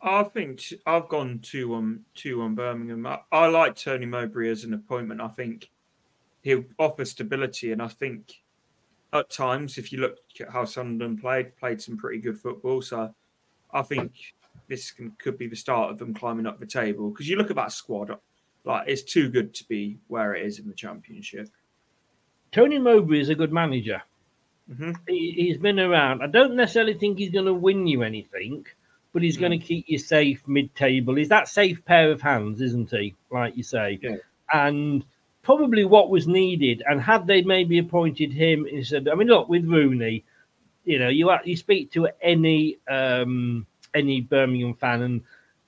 I think I've gone two on two on Birmingham. I, I like Tony Mowbray as an appointment. I think he'll offer stability, and I think at times, if you look at how Sunderland played, played some pretty good football. So I think this can, could be the start of them climbing up the table. Because you look at that squad, like it's too good to be where it is in the championship. Tony Mowbray is a good manager. Mm-hmm. He, has been around. I don't necessarily think he's going to win you anything, but he's mm. going to keep you safe mid-table. He's that safe pair of hands, isn't he? Like you say, yeah. and probably what was needed. And had they maybe appointed him instead, I mean, look with Rooney, you know, you you speak to any um, any Birmingham fan, and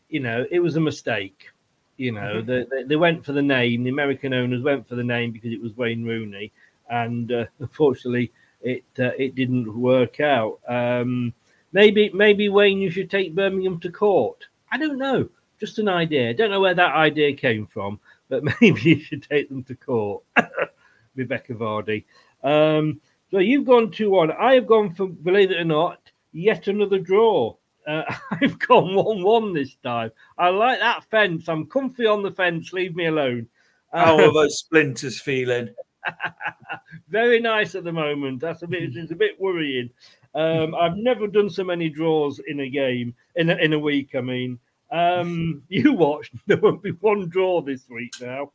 you know it was a mistake. You know, mm-hmm. they, they, they, went for the name. The American owners went for the name because it was Wayne Rooney, and uh, unfortunately, it uh, it didn't work out. Um, maybe maybe Wayne, you should take Birmingham to court. I don't know. Just an idea. I don't know where that idea came from, but maybe you should take them to court. Rebecca Vardy. Um, so you've gone two one. I have gone for believe it or not, yet another draw. Uh, I've gone 1 1 this time. I like that fence. I'm comfy on the fence. Leave me alone. How are those splinters feeling? Very nice at the moment. That's a bit. It's a bit worrying. Um, I've never done so many draws in a game in a, in a week. I mean, um, you watched. There won't be one draw this week now.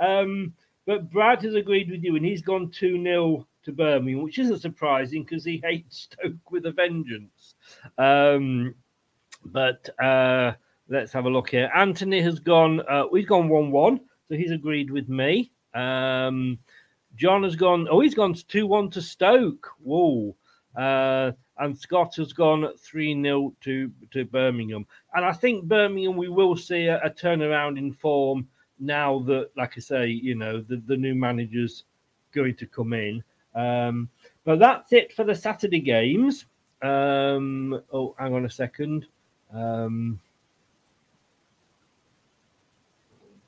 Um, but Brad has agreed with you, and he's gone two 0 to Birmingham, which isn't surprising because he hates Stoke with a vengeance. Um, but uh, let's have a look here. Anthony has gone. Uh, we've gone one-one, so he's agreed with me. Um, John has gone. Oh, he's gone two-one to Stoke. Whoa. Uh, and Scott has gone 3 0 to, to Birmingham. And I think Birmingham, we will see a, a, turnaround in form now that, like I say, you know, the, the new manager's going to come in. Um, but that's it for the Saturday games. Um, oh, hang on a second. Um,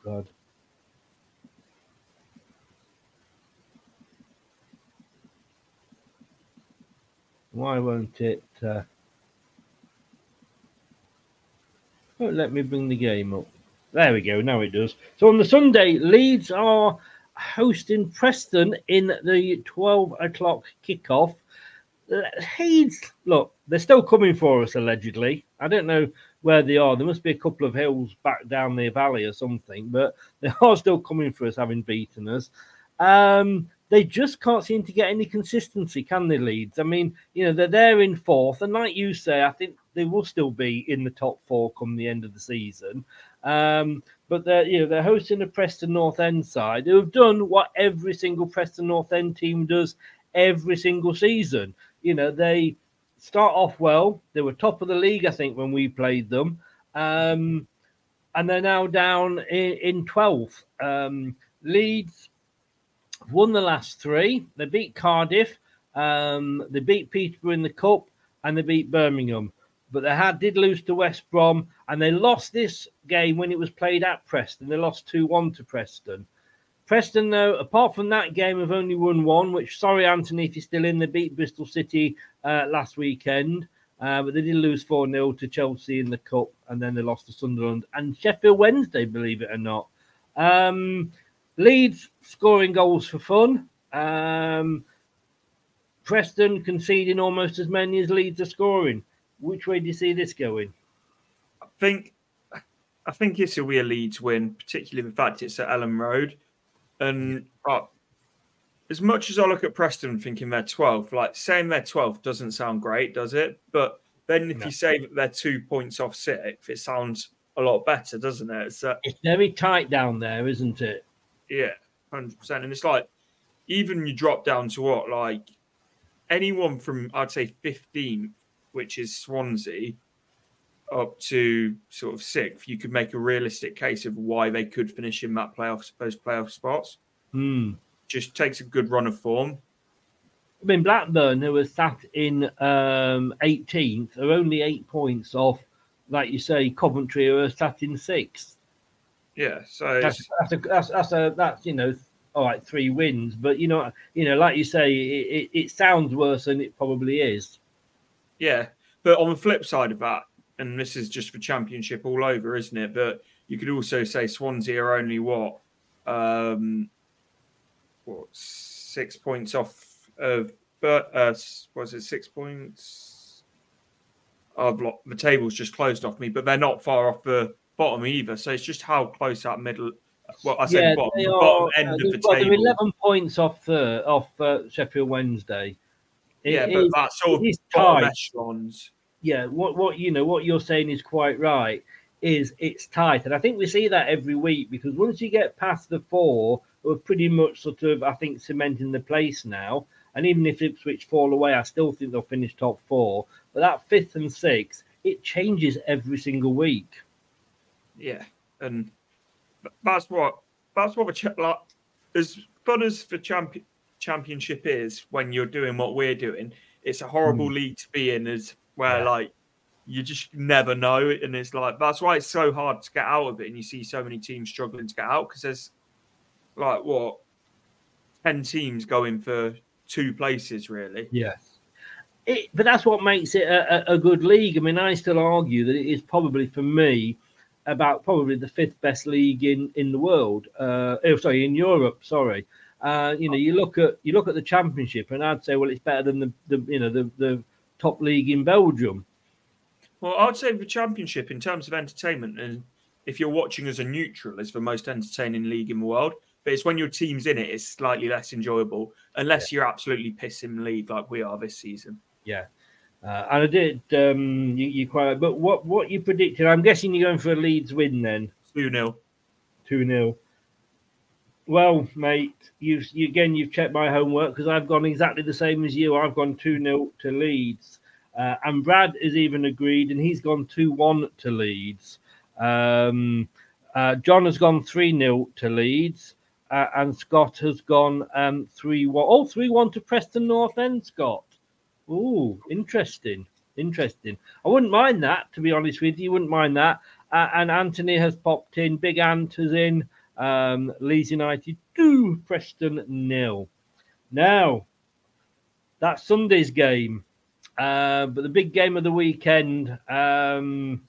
God. Why won't it? Uh, won't let me bring the game up. There we go. Now it does. So on the Sunday, Leeds are hosting Preston in the 12 o'clock kickoff. Leeds, look, they're still coming for us, allegedly. I don't know where they are. There must be a couple of hills back down the valley or something, but they are still coming for us, having beaten us. Um, they just can't seem to get any consistency, can they, Leeds? I mean, you know, they're there in fourth, and like you say, I think they will still be in the top four come the end of the season. Um, but they're you know they're hosting a Preston North End side who have done what every single Preston North End team does every single season. You know, they start off well. They were top of the league, I think, when we played them. Um, and they're now down in, in 12th. Um, Leeds won the last three. They beat Cardiff, um, they beat Peterborough in the Cup, and they beat Birmingham. But they had did lose to West Brom, and they lost this game when it was played at Preston. They lost two one to Preston. Preston, though, apart from that game, have only won one. Which, sorry, Anthony, if you're still in, they beat Bristol City uh, last weekend, uh, but they did lose four 0 to Chelsea in the cup, and then they lost to Sunderland and Sheffield Wednesday, believe it or not. Um, Leeds scoring goals for fun. Um, Preston conceding almost as many as Leeds are scoring. Which way do you see this going? I think I think be a Leeds win, particularly the fact it's at Elland Road. And uh, as much as I look at Preston thinking they're 12th, like saying they're 12th doesn't sound great, does it? But then if No. you say that they're two points off sixth, it sounds a lot better, doesn't it? It's uh, It's very tight down there, isn't it? Yeah, hundred percent. And it's like even you drop down to what like anyone from I'd say fifteenth, which is Swansea, up to sort of sixth, you could make a realistic case of why they could finish in that playoff those playoff spots. Hmm. Just takes a good run of form. I mean, Blackburn, who was sat in um, 18th, are only eight points off, like you say, Coventry, who are sat in sixth. Yeah, so That's that's a that's, that's a that's you know all right three wins, but you know you know like you say it, it, it sounds worse than it probably is. yeah. But on the flip side of that, and this is just for championship all over, isn't it? But you could also say Swansea are only what, um, what six points off of, but uh, was it six points? I've lo- the table's just closed off me, but they're not far off the bottom either. So it's just how close that middle. Well, I said bottom, they the are, bottom end uh, of the they're table. 11 points off the off uh, Sheffield Wednesday. It yeah, but is- that's sort of it is bottom echelons. yeah, what what you know, what you're saying is quite right. Is it's tight, and I think we see that every week because once you get past the four, we're pretty much sort of, I think, cementing the place now. And even if Ipswich fall away, I still think they'll finish top four. But that fifth and sixth, it changes every single week. Yeah, and that's what that's what the cha- like as fun as the champion championship is when you're doing what we're doing. It's a horrible hmm. league to be in, as where Yeah. like you just never know, and it's like that's why it's so hard to get out of it, and you see so many teams struggling to get out because there's like what ten teams going for two places really. Yes. It, but that's what makes it a, a, a good league. I mean, I still argue that it is probably for me about probably the fifth best league in in the world. Uh, oh, sorry, in Europe. Sorry. Uh, you know, you look at you look at the championship, and I'd say, well, it's better than the, the you know the, the top league in Belgium. Well, I'd say the championship in terms of entertainment, and if you're watching as a neutral, is the most entertaining league in the world. But it's when your team's in it, it's slightly less enjoyable, unless you're absolutely pissing the league like we are this season. Yeah. Uh, and I did. Um, you, you quite. But what what you predicted? I'm guessing you're going for a Leeds win then. Two 0 Two 0 Well, mate, you've you, again you've checked my homework because I've gone exactly the same as you. I've gone two 0 to Leeds, uh, and Brad is even agreed, and he's gone two one to Leeds. Um, uh, John has gone three 0 to Leeds, uh, and Scott has gone um, three one. Oh, three one to Preston North End. Scott. Oh, interesting, interesting. I wouldn't mind that, to be honest with you. Wouldn't mind that. Uh, and Anthony has popped in. Big Ant is in. Um, Leeds United two, Preston nil. Now, that's Sunday's game, uh, but the big game of the weekend. Um,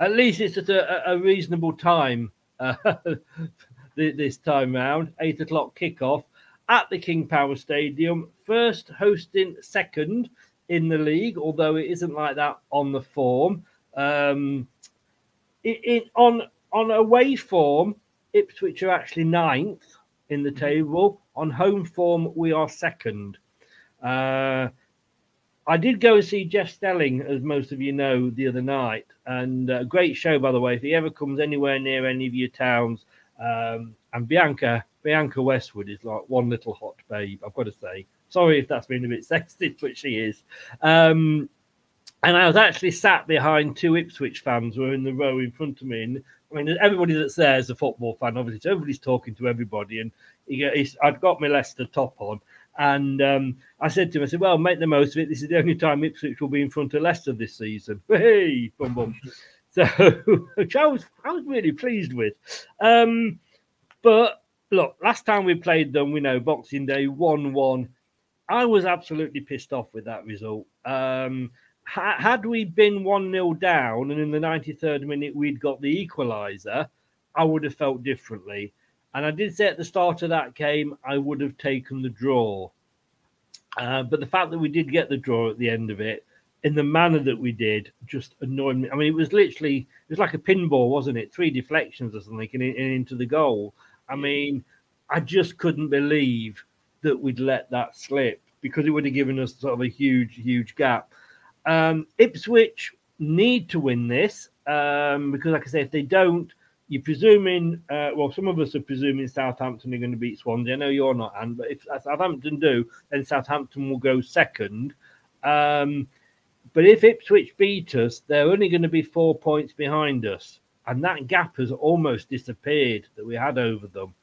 at least it's at a, a reasonable time uh, this time round. Eight o'clock kickoff at the King Power Stadium. First hosting second in the league, although it isn't like that on the form. Um, it, it on on away form, Ipswich are actually ninth in the table. On home form, we are second. Uh, I did go and see Jeff Stelling, as most of you know, the other night, and a great show, by the way. If he ever comes anywhere near any of your towns, um, and Bianca Bianca Westwood is like one little hot babe, I've got to say. Sorry if that's been a bit sexist, but she is. Um, and I was actually sat behind two Ipswich fans who were in the row in front of me. And I mean, everybody that's there is a football fan, obviously. So everybody's talking to everybody. And he, I'd got my Leicester top on. And um, I said to him, I said, well, make the most of it. This is the only time Ipswich will be in front of Leicester this season. Hey, bum bum. So, which I was, I was really pleased with. Um, but look, last time we played them, we know Boxing Day 1 1. I was absolutely pissed off with that result. Um, ha- had we been 1 0 down and in the 93rd minute we'd got the equaliser, I would have felt differently. And I did say at the start of that game, I would have taken the draw. Uh, but the fact that we did get the draw at the end of it, in the manner that we did, just annoyed me. I mean, it was literally, it was like a pinball, wasn't it? Three deflections or something and, and into the goal. I mean, I just couldn't believe that we'd let that slip because it would have given us sort of a huge, huge gap. Um, Ipswich need to win this um, because, like I say, if they don't, you're presuming, uh, well, some of us are presuming Southampton are going to beat Swansea. I know you're not, Anne, but if Southampton do, then Southampton will go second. Um, but if Ipswich beat us, they're only going to be four points behind us. And that gap has almost disappeared that we had over them.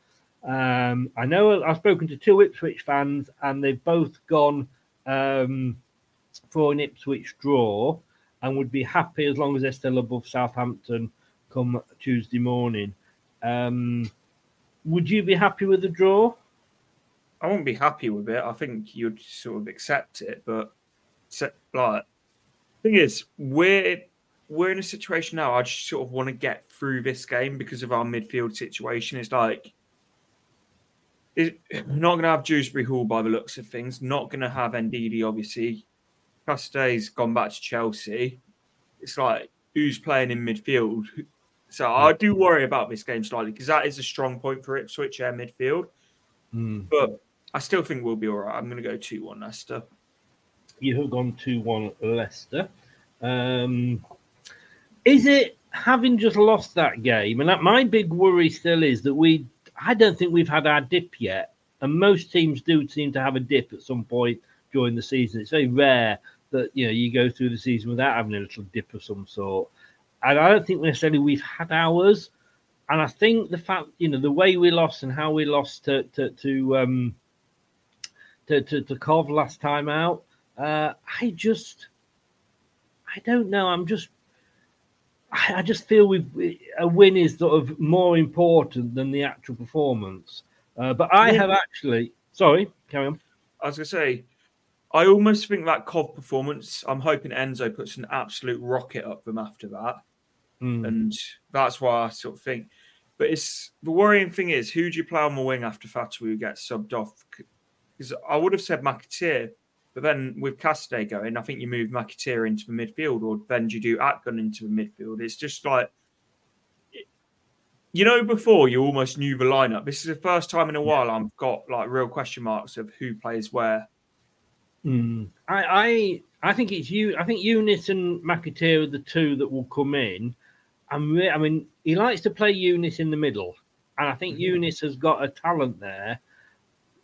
Um, I know I've spoken to two Ipswich fans, and they've both gone um, for an Ipswich draw and would be happy as long as they're still above Southampton come Tuesday morning. Um, would you be happy with the draw? I won't be happy with it. I think you'd sort of accept it, but like, thing is, we're we're in a situation now. I just sort of want to get through this game because of our midfield situation. It's like it, we're not going to have Dewsbury Hall by the looks of things. Not going to have Ndidi, obviously. Casadei's gone back to Chelsea. It's like who's playing in midfield. So I do worry about this game slightly because that is a strong point for Ipswich air midfield. But I still think we'll be all right. I'm going to go 2 1 Leicester. You have gone 2 1 Leicester. Um, is it having just lost that game? And that my big worry still is that we, I don't think we've had our dip yet. And most teams do seem to have a dip at some point during the season. It's very rare that you know you go through the season without having a little dip of some sort. And I don't think necessarily we've had ours. And I think the fact, you know, the way we lost and how we lost to to to um to to, to Cov last time out, uh, I just, I don't know. I'm just, I, I just feel we've a win is sort of more important than the actual performance. Uh, but I have actually, sorry, carry on. As I was going to say, I almost think that Cov performance, I'm hoping Enzo puts an absolute rocket up them after that. Mm. And that's why I sort of think. But it's the worrying thing is, who do you play on the wing after Fatawu gets subbed off? Because I would have said McAteer, but then with Casadei going, I think you move McAteer into the midfield, or then you do Akgün into the midfield. It's just like, you know, before you almost knew the lineup. This is the first time in a while I've got like real question marks of who plays where. Mm. I, I I think it's you. I think Yunus and McAteer are the two that will come in. I'm re- I mean, he likes to play Yunus in the middle, and I think Yunus has got a talent there.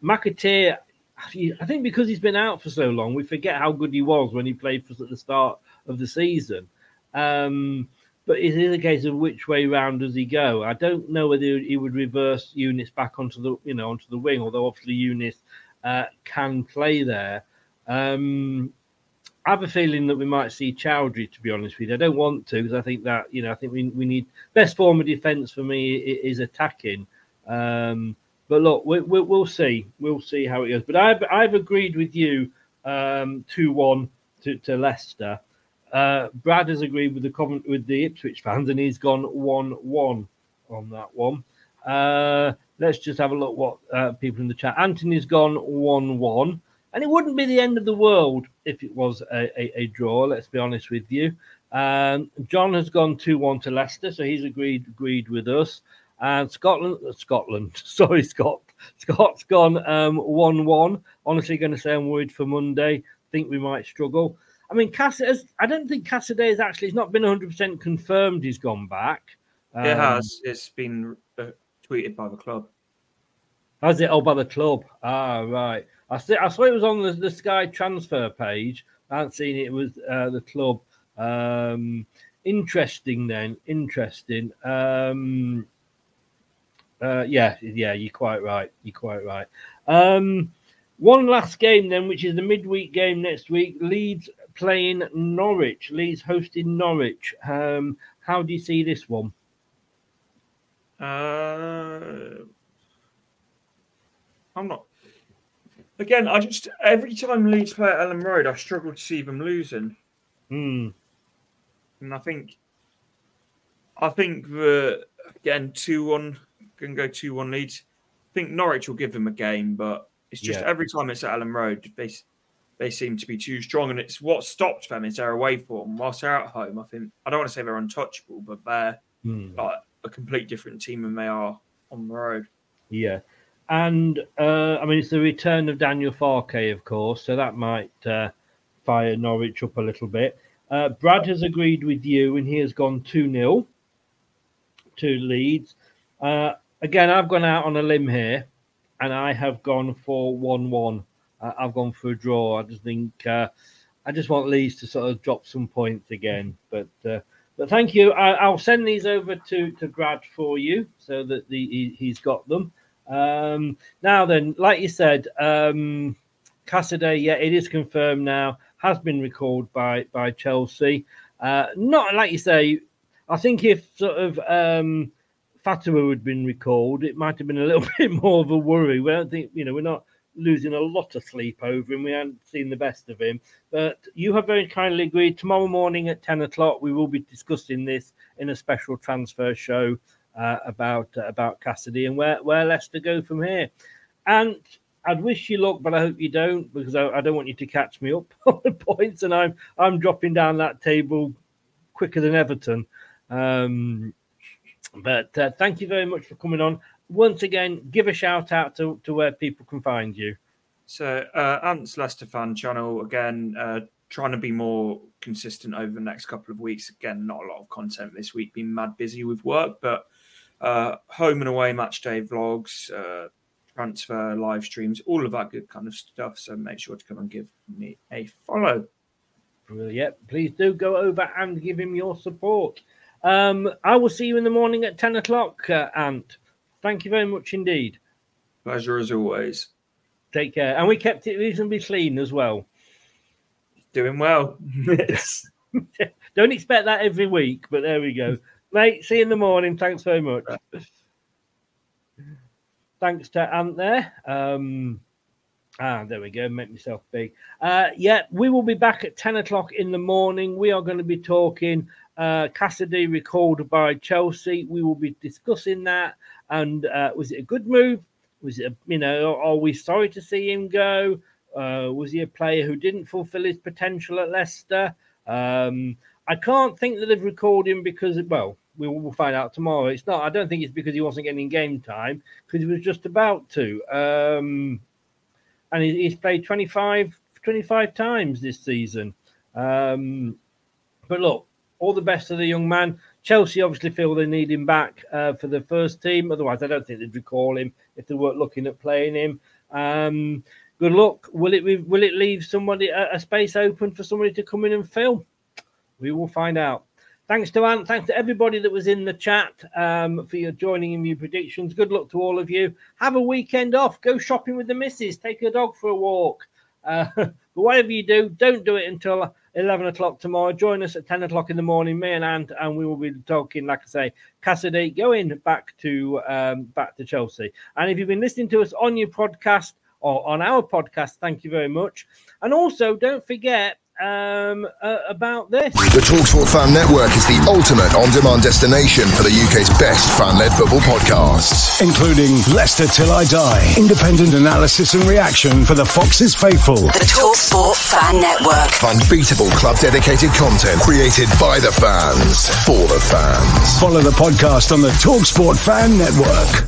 McAteer, I think because he's been out for so long, we forget how good he was when he played for us at the start of the season. Um, but it is a case of which way round does he go? I don't know whether he would reverse Yunus back onto the you know onto the wing, although obviously Yunus uh, can play there. Um, I have a feeling that we might see Choudhury. To be honest with you, I don't want to because I think that you know I think we we need best form of defence for me is attacking. Um, but look, we, we, we'll see. We'll see how it goes. But I've I've agreed with you um, two one to, to Leicester. Uh, Brad has agreed with the Covent with the Ipswich fans, and he's gone one one on that one. Uh, let's just have a look what uh, people in the chat. Anthony's gone one one, and it wouldn't be the end of the world if it was a, a, a draw. Let's be honest with you. Um, John has gone two one to Leicester, so he's agreed agreed with us. And Scotland, Scotland, sorry, Scott, Scott's gone um, one one. Honestly, going to say I'm worried for Monday. Think we might struggle. I mean, Casadei, I don't think Casadei is actually. It's not been 100 percent confirmed. He's gone back. it Um, has. It's been uh, tweeted by the club. Has it? Oh, by the club. Ah, right. I see. I saw it was on the, the Sky transfer page. I hadn't seen it. It was uh, the club. Um, interesting. Then interesting. Um, uh, yeah, yeah. You're quite right. You're quite right. Um, one last game then, which is the midweek game next week. Leeds playing Norwich. Leeds hosting Norwich. Um, how do you see this one? Uh, I'm not. Again, I just every time Leeds play at Elland Road, I struggle to see them losing, Hmm. and I think, I think the again two one can go two one Leeds. I think Norwich will give them a game, but it's just Yeah. every time it's at Elland Road, they they seem to be too strong, and it's what stopped them is their away form. Whilst they're at home, I think I don't want to say they're untouchable, but they're Hmm. like a complete different team than they are on the road. Yeah. And uh, I mean, it's the return of Daniel Farke, of course, so that might uh, fire Norwich up a little bit. Uh, Brad has agreed with you, and he has gone 2 0 to Leeds. Uh, again, I've gone out on a limb here, and I have gone for 1 1. Uh, I've gone for a draw. I just think uh, I just want Leeds to sort of drop some points again. But uh, but thank you. I, I'll send these over to, to Brad for you so that the, he, he's got them. Um, now then, like you said, um, Casadei, yeah, it is confirmed now, has been recalled by by Chelsea. Uh, not like you say. I think if sort of um, Fatawu had been recalled, it might have been a little bit more of a worry. We don't think, you know, we're not losing a lot of sleep over him. We haven't seen the best of him. But you have very kindly agreed. Tomorrow morning at 10 o'clock, we will be discussing this in a special transfer show uh, about uh, about Casadei and where, where Leicester go from here. And I'd wish you luck, but I hope you don't because I, I don't want you to catch me up on the points. And I'm I'm dropping down that table quicker than Everton. Um, but uh, thank you very much for coming on. Once again, give a shout out to, to where people can find you. So, uh, Ant's Leicester fan channel again, uh, trying to be more consistent over the next couple of weeks. Again, not a lot of content this week, been mad busy with work, but uh, home and away match day vlogs, uh, transfer live streams, all of that good kind of stuff. So, make sure to come and give me a follow. Brilliant. Please do go over and give him your support. Um, I will see you in the morning at 10 o'clock, uh, Ant. Thank you very much indeed. Pleasure as always. Take care. And we kept it reasonably clean as well. Doing well. Don't expect that every week, but there we go. Mate, see you in the morning. Thanks very much. Thanks to Ant there. Um, ah, there we go. Make myself big. Uh, yeah, we will be back at 10 o'clock in the morning. We are going to be talking uh, Casadei recalled by Chelsea. We will be discussing that. And uh, was it a good move? Was it, a, you know, are we sorry to see him go? Uh, was he a player who didn't fulfill his potential at Leicester? Um, I can't think that they've recalled him because, well, we will find out tomorrow. It's not. I don't think it's because he wasn't getting game time because he was just about to. Um, and he's played 25, 25 times this season. Um, but look, all the best to the young man. Chelsea obviously feel they need him back uh, for the first team. Otherwise, I don't think they'd recall him if they weren't looking at playing him. Um, good luck. Will it will it leave somebody a, a space open for somebody to come in and fill? We will find out. Thanks to Ant. Thanks to everybody that was in the chat um, for your joining in your predictions. Good luck to all of you. Have a weekend off. Go shopping with the missus. Take a dog for a walk. Uh, but whatever you do, don't do it until 11 o'clock tomorrow. Join us at 10 o'clock in the morning, me and Ant, and we will be talking, like I say, Casadei going back to um, back to Chelsea. And if you've been listening to us on your podcast or on our podcast, thank you very much. And also, don't forget um, uh, about this. The Talksport Fan Network is the ultimate on-demand destination for the UK's best fan-led football podcasts. including Leicester Till I Die, independent analysis and reaction for the Foxes faithful. The Talksport Fan Network. Unbeatable club-dedicated content created by the fans, for the fans. Follow the podcast on the Talksport Fan Network.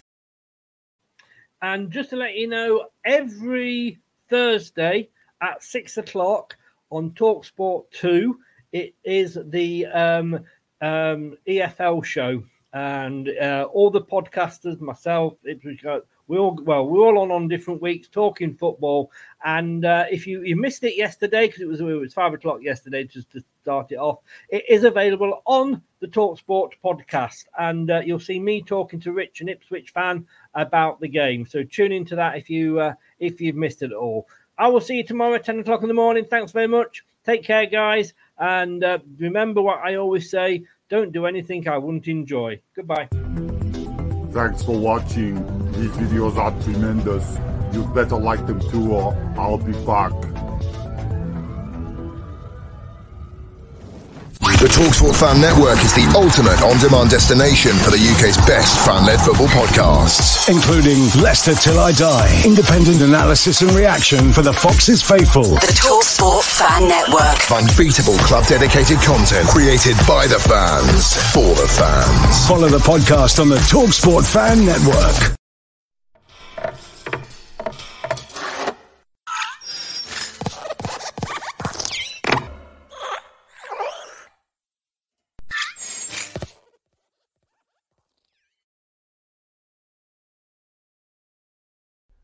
And just to let you know, every Thursday at six o'clock on Talksport 2, it is the um, um, EFL show. And uh, all the podcasters, myself, Ipswich, uh, we all well, we're all on on different weeks talking football. And uh, if you, you missed it yesterday because it was it was five o'clock yesterday just to start it off, it is available on the Talksport podcast, and uh, you'll see me talking to Rich, an Ipswich fan, about the game. So tune into that if you uh, if you've missed it at all. I will see you tomorrow at ten o'clock in the morning. Thanks very much. Take care, guys, and uh, remember what I always say: don't do anything I wouldn't enjoy. Goodbye. Thanks for watching. These videos are tremendous. You better like them too, or I'll be back. The Talksport Fan Network is the ultimate on-demand destination for the UK's best fan-led football podcasts. including Leicester Till I Die, independent analysis and reaction for the Foxes faithful. The Talksport Fan Network. Unbeatable club-dedicated content created by the fans, for the fans. Follow the podcast on the Talksport Fan Network.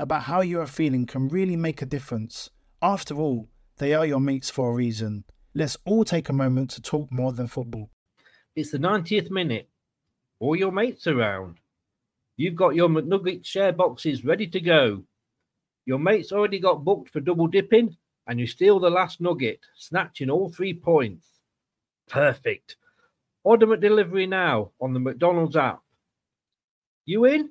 about how you are feeling can really make a difference. After all, they are your mates for a reason. Let's all take a moment to talk more than football. It's the 90th minute. All your mates around. You've got your McNugget share boxes ready to go. Your mates already got booked for double dipping, and you steal the last nugget, snatching all three points. Perfect. Order McDelivery now on the McDonald's app. You in?